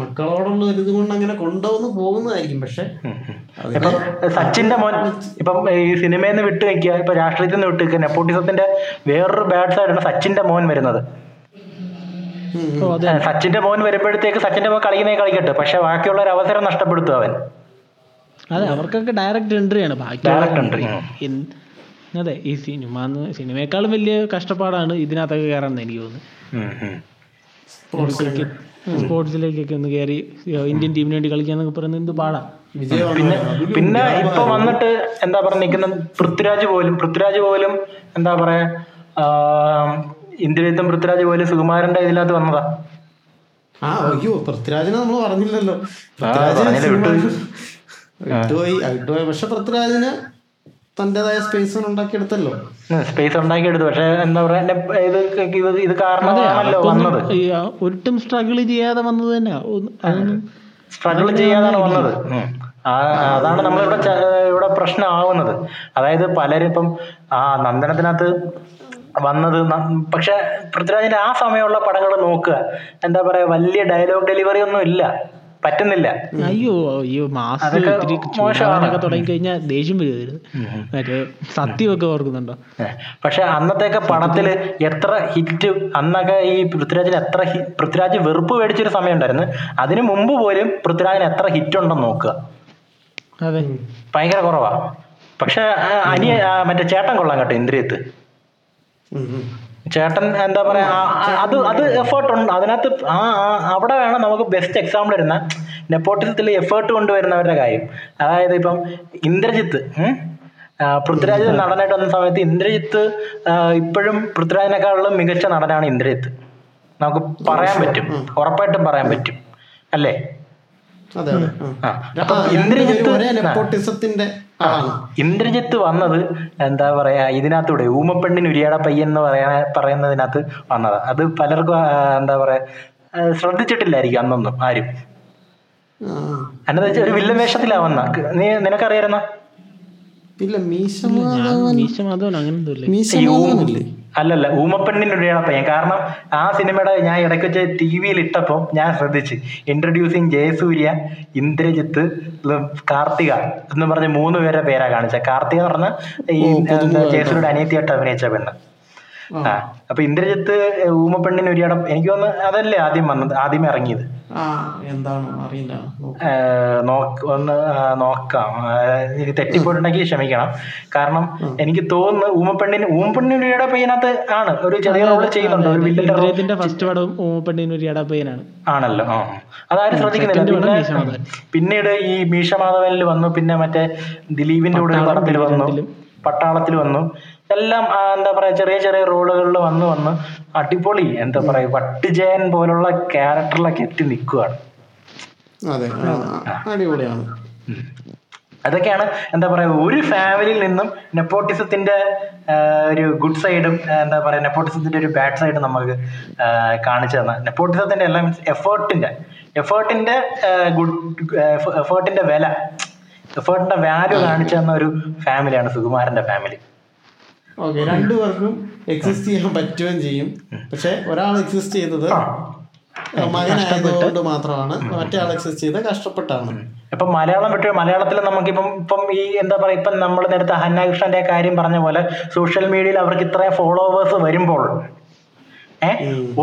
മക്കളോടുള്ള ഇത് കൊണ്ട് അങ്ങനെ കൊണ്ടുവന്ന് പോകുന്നതായിരിക്കും. പക്ഷെ സച്ചിന്റെ മോൻ ഇപ്പം ഈ സിനിമയിൽ നിന്ന് വിട്ടു വെക്കുക ഇപ്പൊ രാഷ്ട്രീയത്തിൽ നിന്ന് വിട്ടു വെക്കുക നെപ്പോട്ടിസത്തിന്റെ വേറൊരു ബാഡ് സൈഡാണ് സച്ചിന്റെ മോൻ വരുന്നത്. സച്ചിന്റെ മോൻ വരുമ്പോഴത്തേക്ക് സച്ചിന്റെ മോൻ കളിക്കുന്നേ കളിക്കട്ടെ പക്ഷെ ബാക്കിയുള്ള ഒരു അവസരം നഷ്ടപ്പെടുത്തും അവൻ. അതെ അവർക്കൊക്കെ ഡയറക്റ്റ് എൻട്രി ആണ്. ബാക്കി ഡയറക്റ്റ് എൻട്രി അതെ ഈ സിനിമ സിനിമയെക്കാളും വലിയ കഷ്ടപ്പാടാണ് ഇതിനകത്തൊക്കെ കയറാൻ എനിക്ക് തോന്നുന്നു. സ്പോർട്സിലൊക്കെ സ്പോർട്സിലേക്കൊക്കെ ഒന്ന് കയറി ഇന്ത്യൻ ടീമിന് വേണ്ടി കളിക്കാന്നൊക്കെ പറയുന്നത് എന്ത് പാടാ? പിന്നെ പിന്നെ ഇപ്പൊ വന്നിട്ട് എന്താ പറയാ നിൽക്കുന്ന പൃഥ്വിരാജ് പോലും പൃഥ്വിരാജ് പോലും എന്താ പറയാ ഇന്ത്യയിലെത്തും പൃഥ്വിരാജ് പോലും സുകുമാരന്റെ ഇതിനകത്ത് വന്നതാ. ആ അയ്യോ പൃഥ്വിരാജിനെ നമ്മൾ പറഞ്ഞില്ലല്ലോ. പൃഥ്വിരാജിനെ പൃഥ്വിരാജ് വിട്ടു. വിട്ടുപോയി. വിട്ടുപോയി. പക്ഷെ പൃഥ്വിരാജിന് തന്റേതായ സ്പേസ് ഉണ്ടാക്കിയെടുത്തല്ലോ. സ്പേസ് ഉണ്ടാക്കിയെടുത്തു. പക്ഷെ എന്താ പറയാ ഒരിട്ടും ഇത് വന്നത്. ഈ, സ്ട്രഗിൾ ചെയ്യാതെ വന്നത് തന്നെ സ്ട്രഗിൾ ചെയ്യാതാണ് വന്നത്. ആ അതാണ് നമ്മളിവിടെ ഇവിടെ പ്രശ്നമാവുന്നത് അതായത് പലരും ഇപ്പം ആ നന്ദനത്തിനകത്ത് വന്നത് പക്ഷെ പൃഥ്വിരാജിന്റെ ആ സമയമുള്ള പടങ്ങൾ നോക്കുക. എന്താ പറയാ വലിയ ഡയലോഗ് ഡെലിവറി ഒന്നും ഇല്ല. പറ്റുന്നില്ല. അയ്യോ അയ്യോ മാസം ഇത്തിരി. തുടങ്ങി കഴിഞ്ഞാൽ ദേഷ്യം വരുമായിരുന്നു മറ്റേ സത്യമൊക്കെ ഓർക്കുന്നുണ്ടോ? പക്ഷെ അന്നത്തെയൊക്കെ പണത്തിൽ എത്ര ഹിറ്റ് അന്നൊക്കെ ഈ പൃഥ്വിരാജിന് എത്ര പൃഥ്വിരാജ് വെറുപ്പ് മേടിച്ചൊരു സമയം ഉണ്ടായിരുന്നു അതിനു മുമ്പ് പോലും പൃഥ്വിരാജിന് എത്ര ഹിറ്റ് ഉണ്ടെന്ന് നോക്കുക. അതെ. ഭയങ്കര കുറവാ. പക്ഷെ അനിയ മറ്റേ ചേട്ടൻ കൊള്ളാം കേട്ടോ ഇന്ദ്രിയത്ത്. ചേട്ടൻ എന്താ പറയാ അത് അത് എഫേർട്ട് ഉണ്ട്. അതിനകത്ത് ആ അവിടെ വേണം നമുക്ക് ബെസ്റ്റ് എക്സാമ്പിൾ വരുന്ന നെപ്പോട്ടിസത്തിൽ എഫേർട്ട് കൊണ്ടുവരുന്നവരുടെ കാര്യം. അതായത് ഇപ്പം ഇന്ദ്രജിത്ത്? പൃഥ്വിരാജ് നടനായിട്ട് വന്ന സമയത്ത് ഇന്ദ്രജിത്ത് ഇപ്പോഴും പൃഥ്വിരാജിനേക്കാളും മികച്ച നടനാണ് ഇന്ദ്രജിത്ത്. നമുക്ക് പറയാൻ പറ്റും. ഉറപ്പായിട്ടും പറയാൻ പറ്റും. അല്ലേ? അതെ ഇന്ദ്രജിത്ത് ഒരേ നെപ്പോട്ടിസത്തിന്റെ ആളാണ്. ഇന്ദ്രജിത്ത് വന്നത് എന്താ പറയാ ഇതിനകത്തൂടെ ഊമപ്പെണ്ണിന് ഉരിയാട പയ്യൻ എന്ന് പറയാ പറയുന്നതിനകത്ത് വന്നതാ. അത് പലർക്കും എന്താ പറയാ ശ്രദ്ധിച്ചിട്ടില്ലായിരിക്കും അന്നൊന്നും ആരും. വെച്ചാൽ ഒരു വില്ലൻ വേഷത്തിലാ വന്ന. നീ നിനക്കറിയായിരുന്ന? ഇല്ല മീശ മീശ മാധവൻ അങ്ങനെ അല്ലല്ല ഊമപ്പെണ്ണിന്റെ ഉരിയാട പയ്യൻ കാരണം ആ സിനിമയുടെ ഞാൻ ഇടയ്ക്ക് വെച്ച് ടി വിയിൽ ഇട്ടപ്പോൾ ഞാൻ ശ്രദ്ധിച്ച്. ഇൻട്രൊഡ്യൂസിങ് ജയസൂര്യ ഇന്ദ്രജിത്ത് കാർത്തിക എന്ന് പറഞ്ഞ മൂന്ന് പേരുടെ പേരാ കാണിച്ച. കാർത്തിക എന്ന് പറഞ്ഞ ഈ ജയസൂര്യയുടെ അനിയത്തിയായിട്ട് അഭിനയിച്ച പെണ്ണ്. ആ. അപ്പൊ ഇന്ദ്രജിത്ത് ഊമപ്പെണ്ണിന് ഉരിയാട എനിക്ക് തോന്നുന്നു അതല്ലേ ആദ്യം വന്നത് ആദ്യം ഇറങ്ങിയത്. എന്താണ് അറിയില്ല. ഒന്ന് നോക്കാം. എനിക്ക് തെറ്റിപ്പോയിട്ടുണ്ടെങ്കിൽ ക്ഷമിക്കണം. കാരണം എനിക്ക് തോന്നുന്നു ഊമപ്പെണ്ണിന് ഊമപ്പെണ്ണിനുടെ പയ്യനകത്ത് ആണ്. ഒരു ചെറിയ റോൾ ചെയ്യുന്നുണ്ട്. ഒരു വില്ലന്റെ ഫസ്റ്റ് പടവും പെണ്ണിന് പയ്യനാണ്. ആണല്ലോ ആ. അതാരും ശ്രദ്ധിക്കുന്നില്ല. പിന്നീട് ഈ മീശ മാധവനിൽ വന്നു. പിന്നെ മറ്റേ ദിലീപിന്റെ കൂടെ പടത്തിൽ വന്നു. പട്ടാളത്തിൽ വന്നു. എല്ലാം എന്താ പറയാ ചെറിയ ചെറിയ റോളുകളിൽ വന്ന് വന്ന് അടിപൊളി എന്താ പറയാ വട്ടിജയൻ പോലുള്ള ക്യാരക്ടറിലൊക്കെ എത്തി നിൽക്കുകയാണ് അതെ അടിപൊളിയാണ്. അതൊക്കെയാണ് എന്താ പറയാ ഒരു ഫാമിലിയിൽ നിന്നും നെപ്പോട്ടിസത്തിന്റെ ഒരു ഗുഡ് സൈഡും എന്താ പറയാ നെപ്പോട്ടിസത്തിന്റെ ഒരു ബാഡ് സൈഡും നമുക്ക് കാണിച്ചു തന്ന. നെപ്പോട്ടിസത്തിന്റെ എല്ലാം മീൻസ് എഫേർട്ടിന്റെ എഫേർട്ടിന്റെ ഗുഡ് എഫേർട്ടിന്റെ വില എഫേർട്ടിന്റെ വാല്യൂ കാണിച്ചു തന്ന ഒരു ഫാമിലിയാണ് സുകുമാരന്റെ ഫാമിലി ഓക്കെ രണ്ടു പേർക്കും എക്സിസ്റ്റ് ചെയ്യാൻ പറ്റുകയും ചെയ്യും. പക്ഷെ ഒരാൾ എക്സിസ്റ്റ് ചെയ്തത് മകനായതുകൊണ്ട് മാത്രമാണ്. മറ്റേ ആൾ എക്സിസ്റ്റ് ചെയ്ത് കഷ്ടപ്പെട്ടാണ്. ഇപ്പൊ മലയാളം വിട്ട് മലയാളത്തിൽ നമുക്കിപ്പം ഇപ്പം ഈ എന്താ പറയാ ഇപ്പം നമ്മൾ നേരത്തെ ഹന്നാകൃഷ്ണന്റെ കാര്യം പറഞ്ഞ പോലെ സോഷ്യൽ മീഡിയയിൽ അവർക്ക് ഇത്രയും ഫോളോവേഴ്സ് വരുമ്പോൾ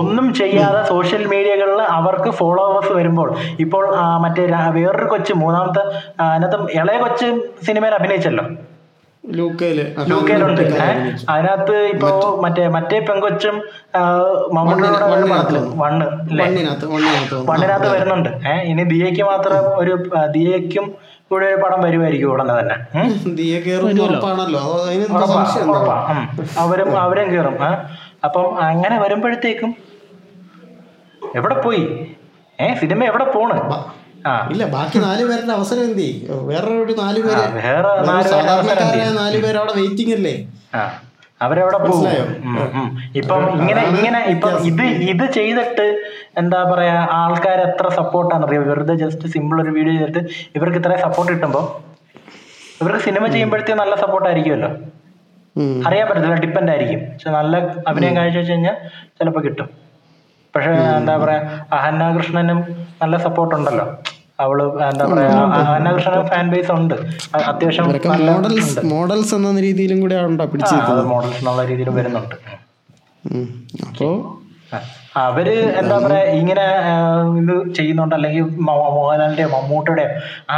ഒന്നും ചെയ്യാതെ സോഷ്യൽ മീഡിയകളിൽ അവർക്ക് ഫോളോവേഴ്സ് വരുമ്പോൾ ഇപ്പോൾ മറ്റേ വേറൊരു കൊച്ച് മൂന്നാമത്തെ അതിനകത്ത് ഇളയ കൊച്ച് സിനിമയിൽ അഭിനയിച്ചല്ലോ? അതിനകത്ത് ഇപ്പൊ മറ്റേ മറ്റേ പെങ്കൊച്ചും മമ്മൂട്ടിയുടെ ഒരു പടത്തിൽ വണ്ണ് അല്ലേ? മണ്ണിനകത്ത് മണ്ണിനകത്ത് വന്നു. മണ്ണിനകത്ത് വരുന്നുണ്ട്. ഏഹ് ഇനി ദിയയ്ക്ക് മാത്രം ഒരു ദിയക്കും ദിയയ്ക്കും കൂടെ ഒരു പടം വരുമായിരിക്കും ഉടനെ തന്നെ? അവരും അവരും കേറും. അപ്പം അങ്ങനെ വരുമ്പോഴത്തേക്കും എവിടെ പോയി? ഏഹ് സിനിമ എവിടെ പോണ്? ഇല്ല ബാക്കി നാല് പേരുടെ അവസരം എന്ത്? ചെയ്യും? വേറെ ഒരു നാല് പേര് സാധാരണക്കാരായ നാല് പേര് അവിടെ വെയിറ്റിംഗ് അല്ലേ? അവരവിടെ പോകും. ഇപ്പം ഇങ്ങനെ ഇങ്ങനെ ഇപ്പം ഇത് ഇത് ചെയ്തിട്ട് എന്താ പറയാ ആൾക്കാർ എത്ര സപ്പോർട്ടാണ് അറിയോ? വെറുതെ ജസ്റ്റ് സിമ്പിൾ ഒരു വീഡിയോ ചെയ്തിട്ട് ഇവർക്ക് ഇത്രയും സപ്പോർട്ട് കിട്ടുമ്പോൾ ഇവർക്ക് സിനിമ ചെയ്യുമ്പോഴത്തേ നല്ല സപ്പോർട്ട് ആയിരിക്കുമല്ലോ. അറിയാൻ പറ്റത്തില്ല ഡിപ്പെൻഡ് ആയിരിക്കും. പക്ഷെ നല്ല അഭിനയം കാഴ്ച വെച്ച് കഴിഞ്ഞാൽ ചിലപ്പോ കിട്ടും. പക്ഷെ എന്താ പറയാ അഹന്ന കൃഷ്ണനും നല്ല സപ്പോർട്ട് ഉണ്ടല്ലോ. അവൾ എന്താ പറയാ അന്നകൃഷ്ണ ഫാൻ ബേസ് ഉണ്ട്. അത്യാവശ്യം മോഡൽസ് മോഡൽസ് എന്ന രീതിയിലും കൂടെ മോഡൽസ് എന്നുള്ള രീതിയിൽ വരുന്നുണ്ട്. അപ്പോ അവർ എന്താ പറയാ ഇങ്ങനെ ഇത് ചെയ്യുന്നുണ്ട്. അല്ലെങ്കിൽ മോഹൻലാലിന്റെയോ മമ്മൂട്ടിയുടെയോ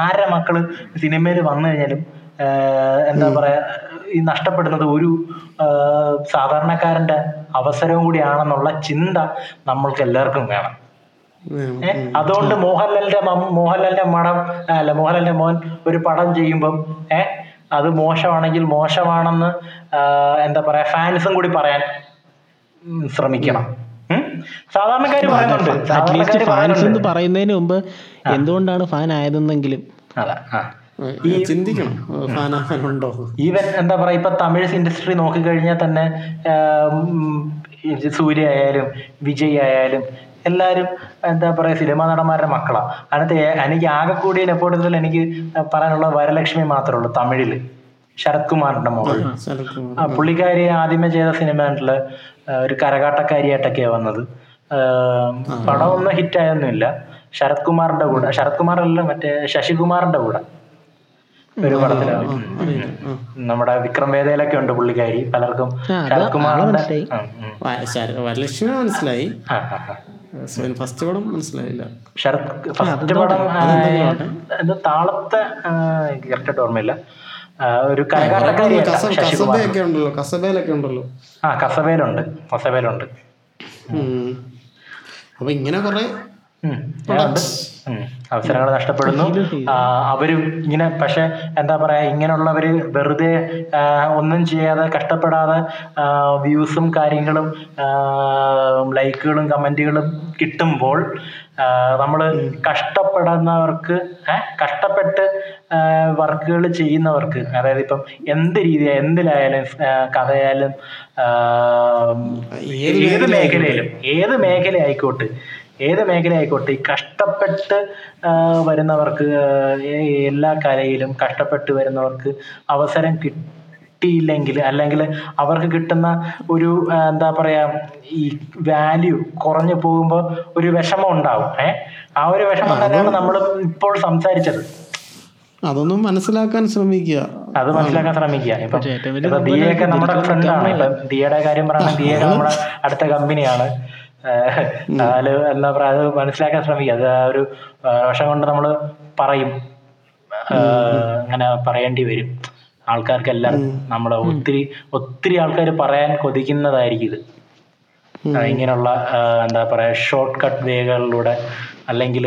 ആരുടെ മക്കൾ സിനിമയിൽ വന്നു കഴിഞ്ഞാലും എന്താ പറയാ ഈ നഷ്ടപ്പെടുന്നത് ഒരു സാധാരണക്കാരന്റെ അവസരവും കൂടിയാണെന്നുള്ള ചിന്ത നമ്മൾക്ക് എല്ലാവർക്കും വേണം? അതുകൊണ്ട് മോഹൻലാലിന്റെ മം- മോഹൻലാലിന്റെ മണം അല്ല മോഹൻലാലിന്റെ മോൻ ഒരു പടം ചെയ്യുമ്പം ഏഹ് അത് മോശമാണെങ്കിൽ മോശമാണെന്ന് എന്താ പറയാ ഫാൻസും കൂടി പറയാൻ ശ്രമിക്കണം? സാധാരണക്കാര് പറയുന്നുണ്ട്. ഫാൻസ് എന്ന് പറയുന്നതിന് മുമ്പ് എന്തുകൊണ്ടാണ് ഫാൻ ആയതെന്നെങ്കിലും. അതാ ചിന്തിക്കണം. ഫാനാകാനുണ്ടോ ഈവൻ എന്താ പറയാ ഇപ്പൊ തമിഴ് ഇൻഡസ്ട്രി നോക്കിക്കഴിഞ്ഞാൽ തന്നെ സൂര്യ ആയാലും വിജയ് ആയാലും എല്ലാരും എന്താ പറയാ സിനിമാ നടന്മാരുടെ മക്കളാ. അതിനകത്ത് എനിക്ക് ആകെ കൂടിയ നെപ്പോട്ടിസത്തിൽ എനിക്ക് പറയാനുള്ള വരലക്ഷ്മി മാത്രമേ ഉള്ളൂ തമിഴിൽ. ശരത് കുമാറിന്റെ മോൾ പുള്ളിക്കാരി ആദ്യമേ ചെയ്ത സിനിമയായിട്ടുള്ള ഒരു കരകാട്ടക്കാരിയായിട്ടൊക്കെയാ വന്നത്. പടം പടമൊന്നും ഹിറ്റായൊന്നുമില്ല. ശരത് കുമാറിന്റെ കൂടെ ശരത് കുമാറല്ല അല്ല മറ്റേ ശശികുമാറിന്റെ കൂടെ. ഒരു പടത്തിലാണ് നമ്മുടെ വിക്രം വേദയിലൊക്കെ ഉണ്ട് പുള്ളിക്കാരി. പലർക്കും ശരത് കുമാറിന്റെ മനസ്സിലായി. ഫസ്റ്റ് പടം മനസ്സിലായില്ല. ശരത് ഫസ്റ്റ് പടം താളത്തെ കറക്റ്റായിട്ട് ഓർമ്മയില്ല. ഒരു കസബയൊക്കെ ഉണ്ടല്ലോ കസബയിലൊക്കെ ഉണ്ടല്ലോ. ആ കസബയിലുണ്ട് കസബയിലുണ്ട്. അപ്പൊ ഇങ്ങനെ കുറെ. അവസരങ്ങൾ നഷ്ടപ്പെടുന്നു. അവരും ഇങ്ങനെ പക്ഷെ എന്താ പറയാ ഇങ്ങനെയുള്ളവർ വെറുതെ ഒന്നും ചെയ്യാതെ കഷ്ടപ്പെടാതെ വ്യൂസും കാര്യങ്ങളും ലൈക്കുകളും കമന്റുകളും കിട്ടുമ്പോൾ നമ്മൾ കഷ്ടപ്പെടുന്നവർക്ക് കഷ്ടപ്പെട്ട് വർക്കുകൾ ചെയ്യുന്നവർക്ക് അതായത് ഇപ്പം എന്ത് രീതിയാ എന്തിലായാലും കഥയായാലും ഏത് മേഖലയിലും. ഏത് മേഖല ആയിക്കോട്ടെ ഏത് മേഖല ആയിക്കോട്ടെ ഈ കഷ്ടപ്പെട്ട് വരുന്നവർക്ക് എല്ലാ കലയിലും കഷ്ടപ്പെട്ട് വരുന്നവർക്ക് അവസരം കിട്ടിയില്ലെങ്കിൽ അല്ലെങ്കിൽ അവർക്ക് കിട്ടുന്ന ഒരു എന്താ പറയാ ഈ വാല്യൂ കുറഞ്ഞു പോകുമ്പോൾ ഒരു വിഷമം ഉണ്ടാവും. ഏ? ആ ഒരു വിഷമം തന്നെയാണ് നമ്മൾ ഇപ്പോൾ സംസാരിച്ചത്. അതൊന്നും മനസ്സിലാക്കാൻ ശ്രമിക്കുക. അത് മനസ്സിലാക്കാൻ ശ്രമിക്കുക. ഇപ്പം ദിയയൊക്കെ നമ്മുടെ ഫ്രണ്ടാണ് ഇപ്പൊ ദിയയുടെ കാര്യം പറഞ്ഞാൽ ദിയയൊക്കെ നമ്മുടെ അടുത്ത കമ്പനിയാണ് എന്താ പറയാ അത് മനസ്സിലാക്കാൻ ശ്രമിക്കുക. അത് ആ ഒരു ആ, കൊണ്ട് നമ്മൾ പറയും. അങ്ങനെ പറയേണ്ടി വരും. ആൾക്കാർക്കെല്ലാം നമ്മളെ ഒത്തിരി ഒത്തിരി ആൾക്കാർ പറയാൻ കൊതിക്കുന്നതായിരിക്കും ഇത്. ഇങ്ങനെയുള്ള എന്താ പറയാ ഷോർട്ട് കട്ട് വേകളിലൂടെ അല്ലെങ്കിൽ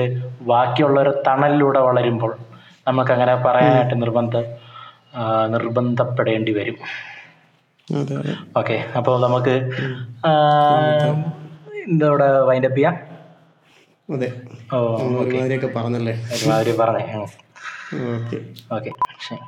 ബാക്കിയുള്ള ഒരു തണലിലൂടെ വളരുമ്പോൾ നമുക്ക് അങ്ങനെ പറയാനായിട്ട് നിർബന്ധ നിർബന്ധപ്പെടേണ്ടി വരും. ഓക്കെ അപ്പോൾ നമുക്ക് ഇതോടെ വൈൻഡപ്പ് ചെയ്യാം? അതെ. ഓ ഒരുമാതിരിയൊക്കെ പറഞ്ഞല്ലേ? ഒരുമാതിരി പറഞ്ഞേ. ഓക്കെ. ഓക്കെ. ശരി.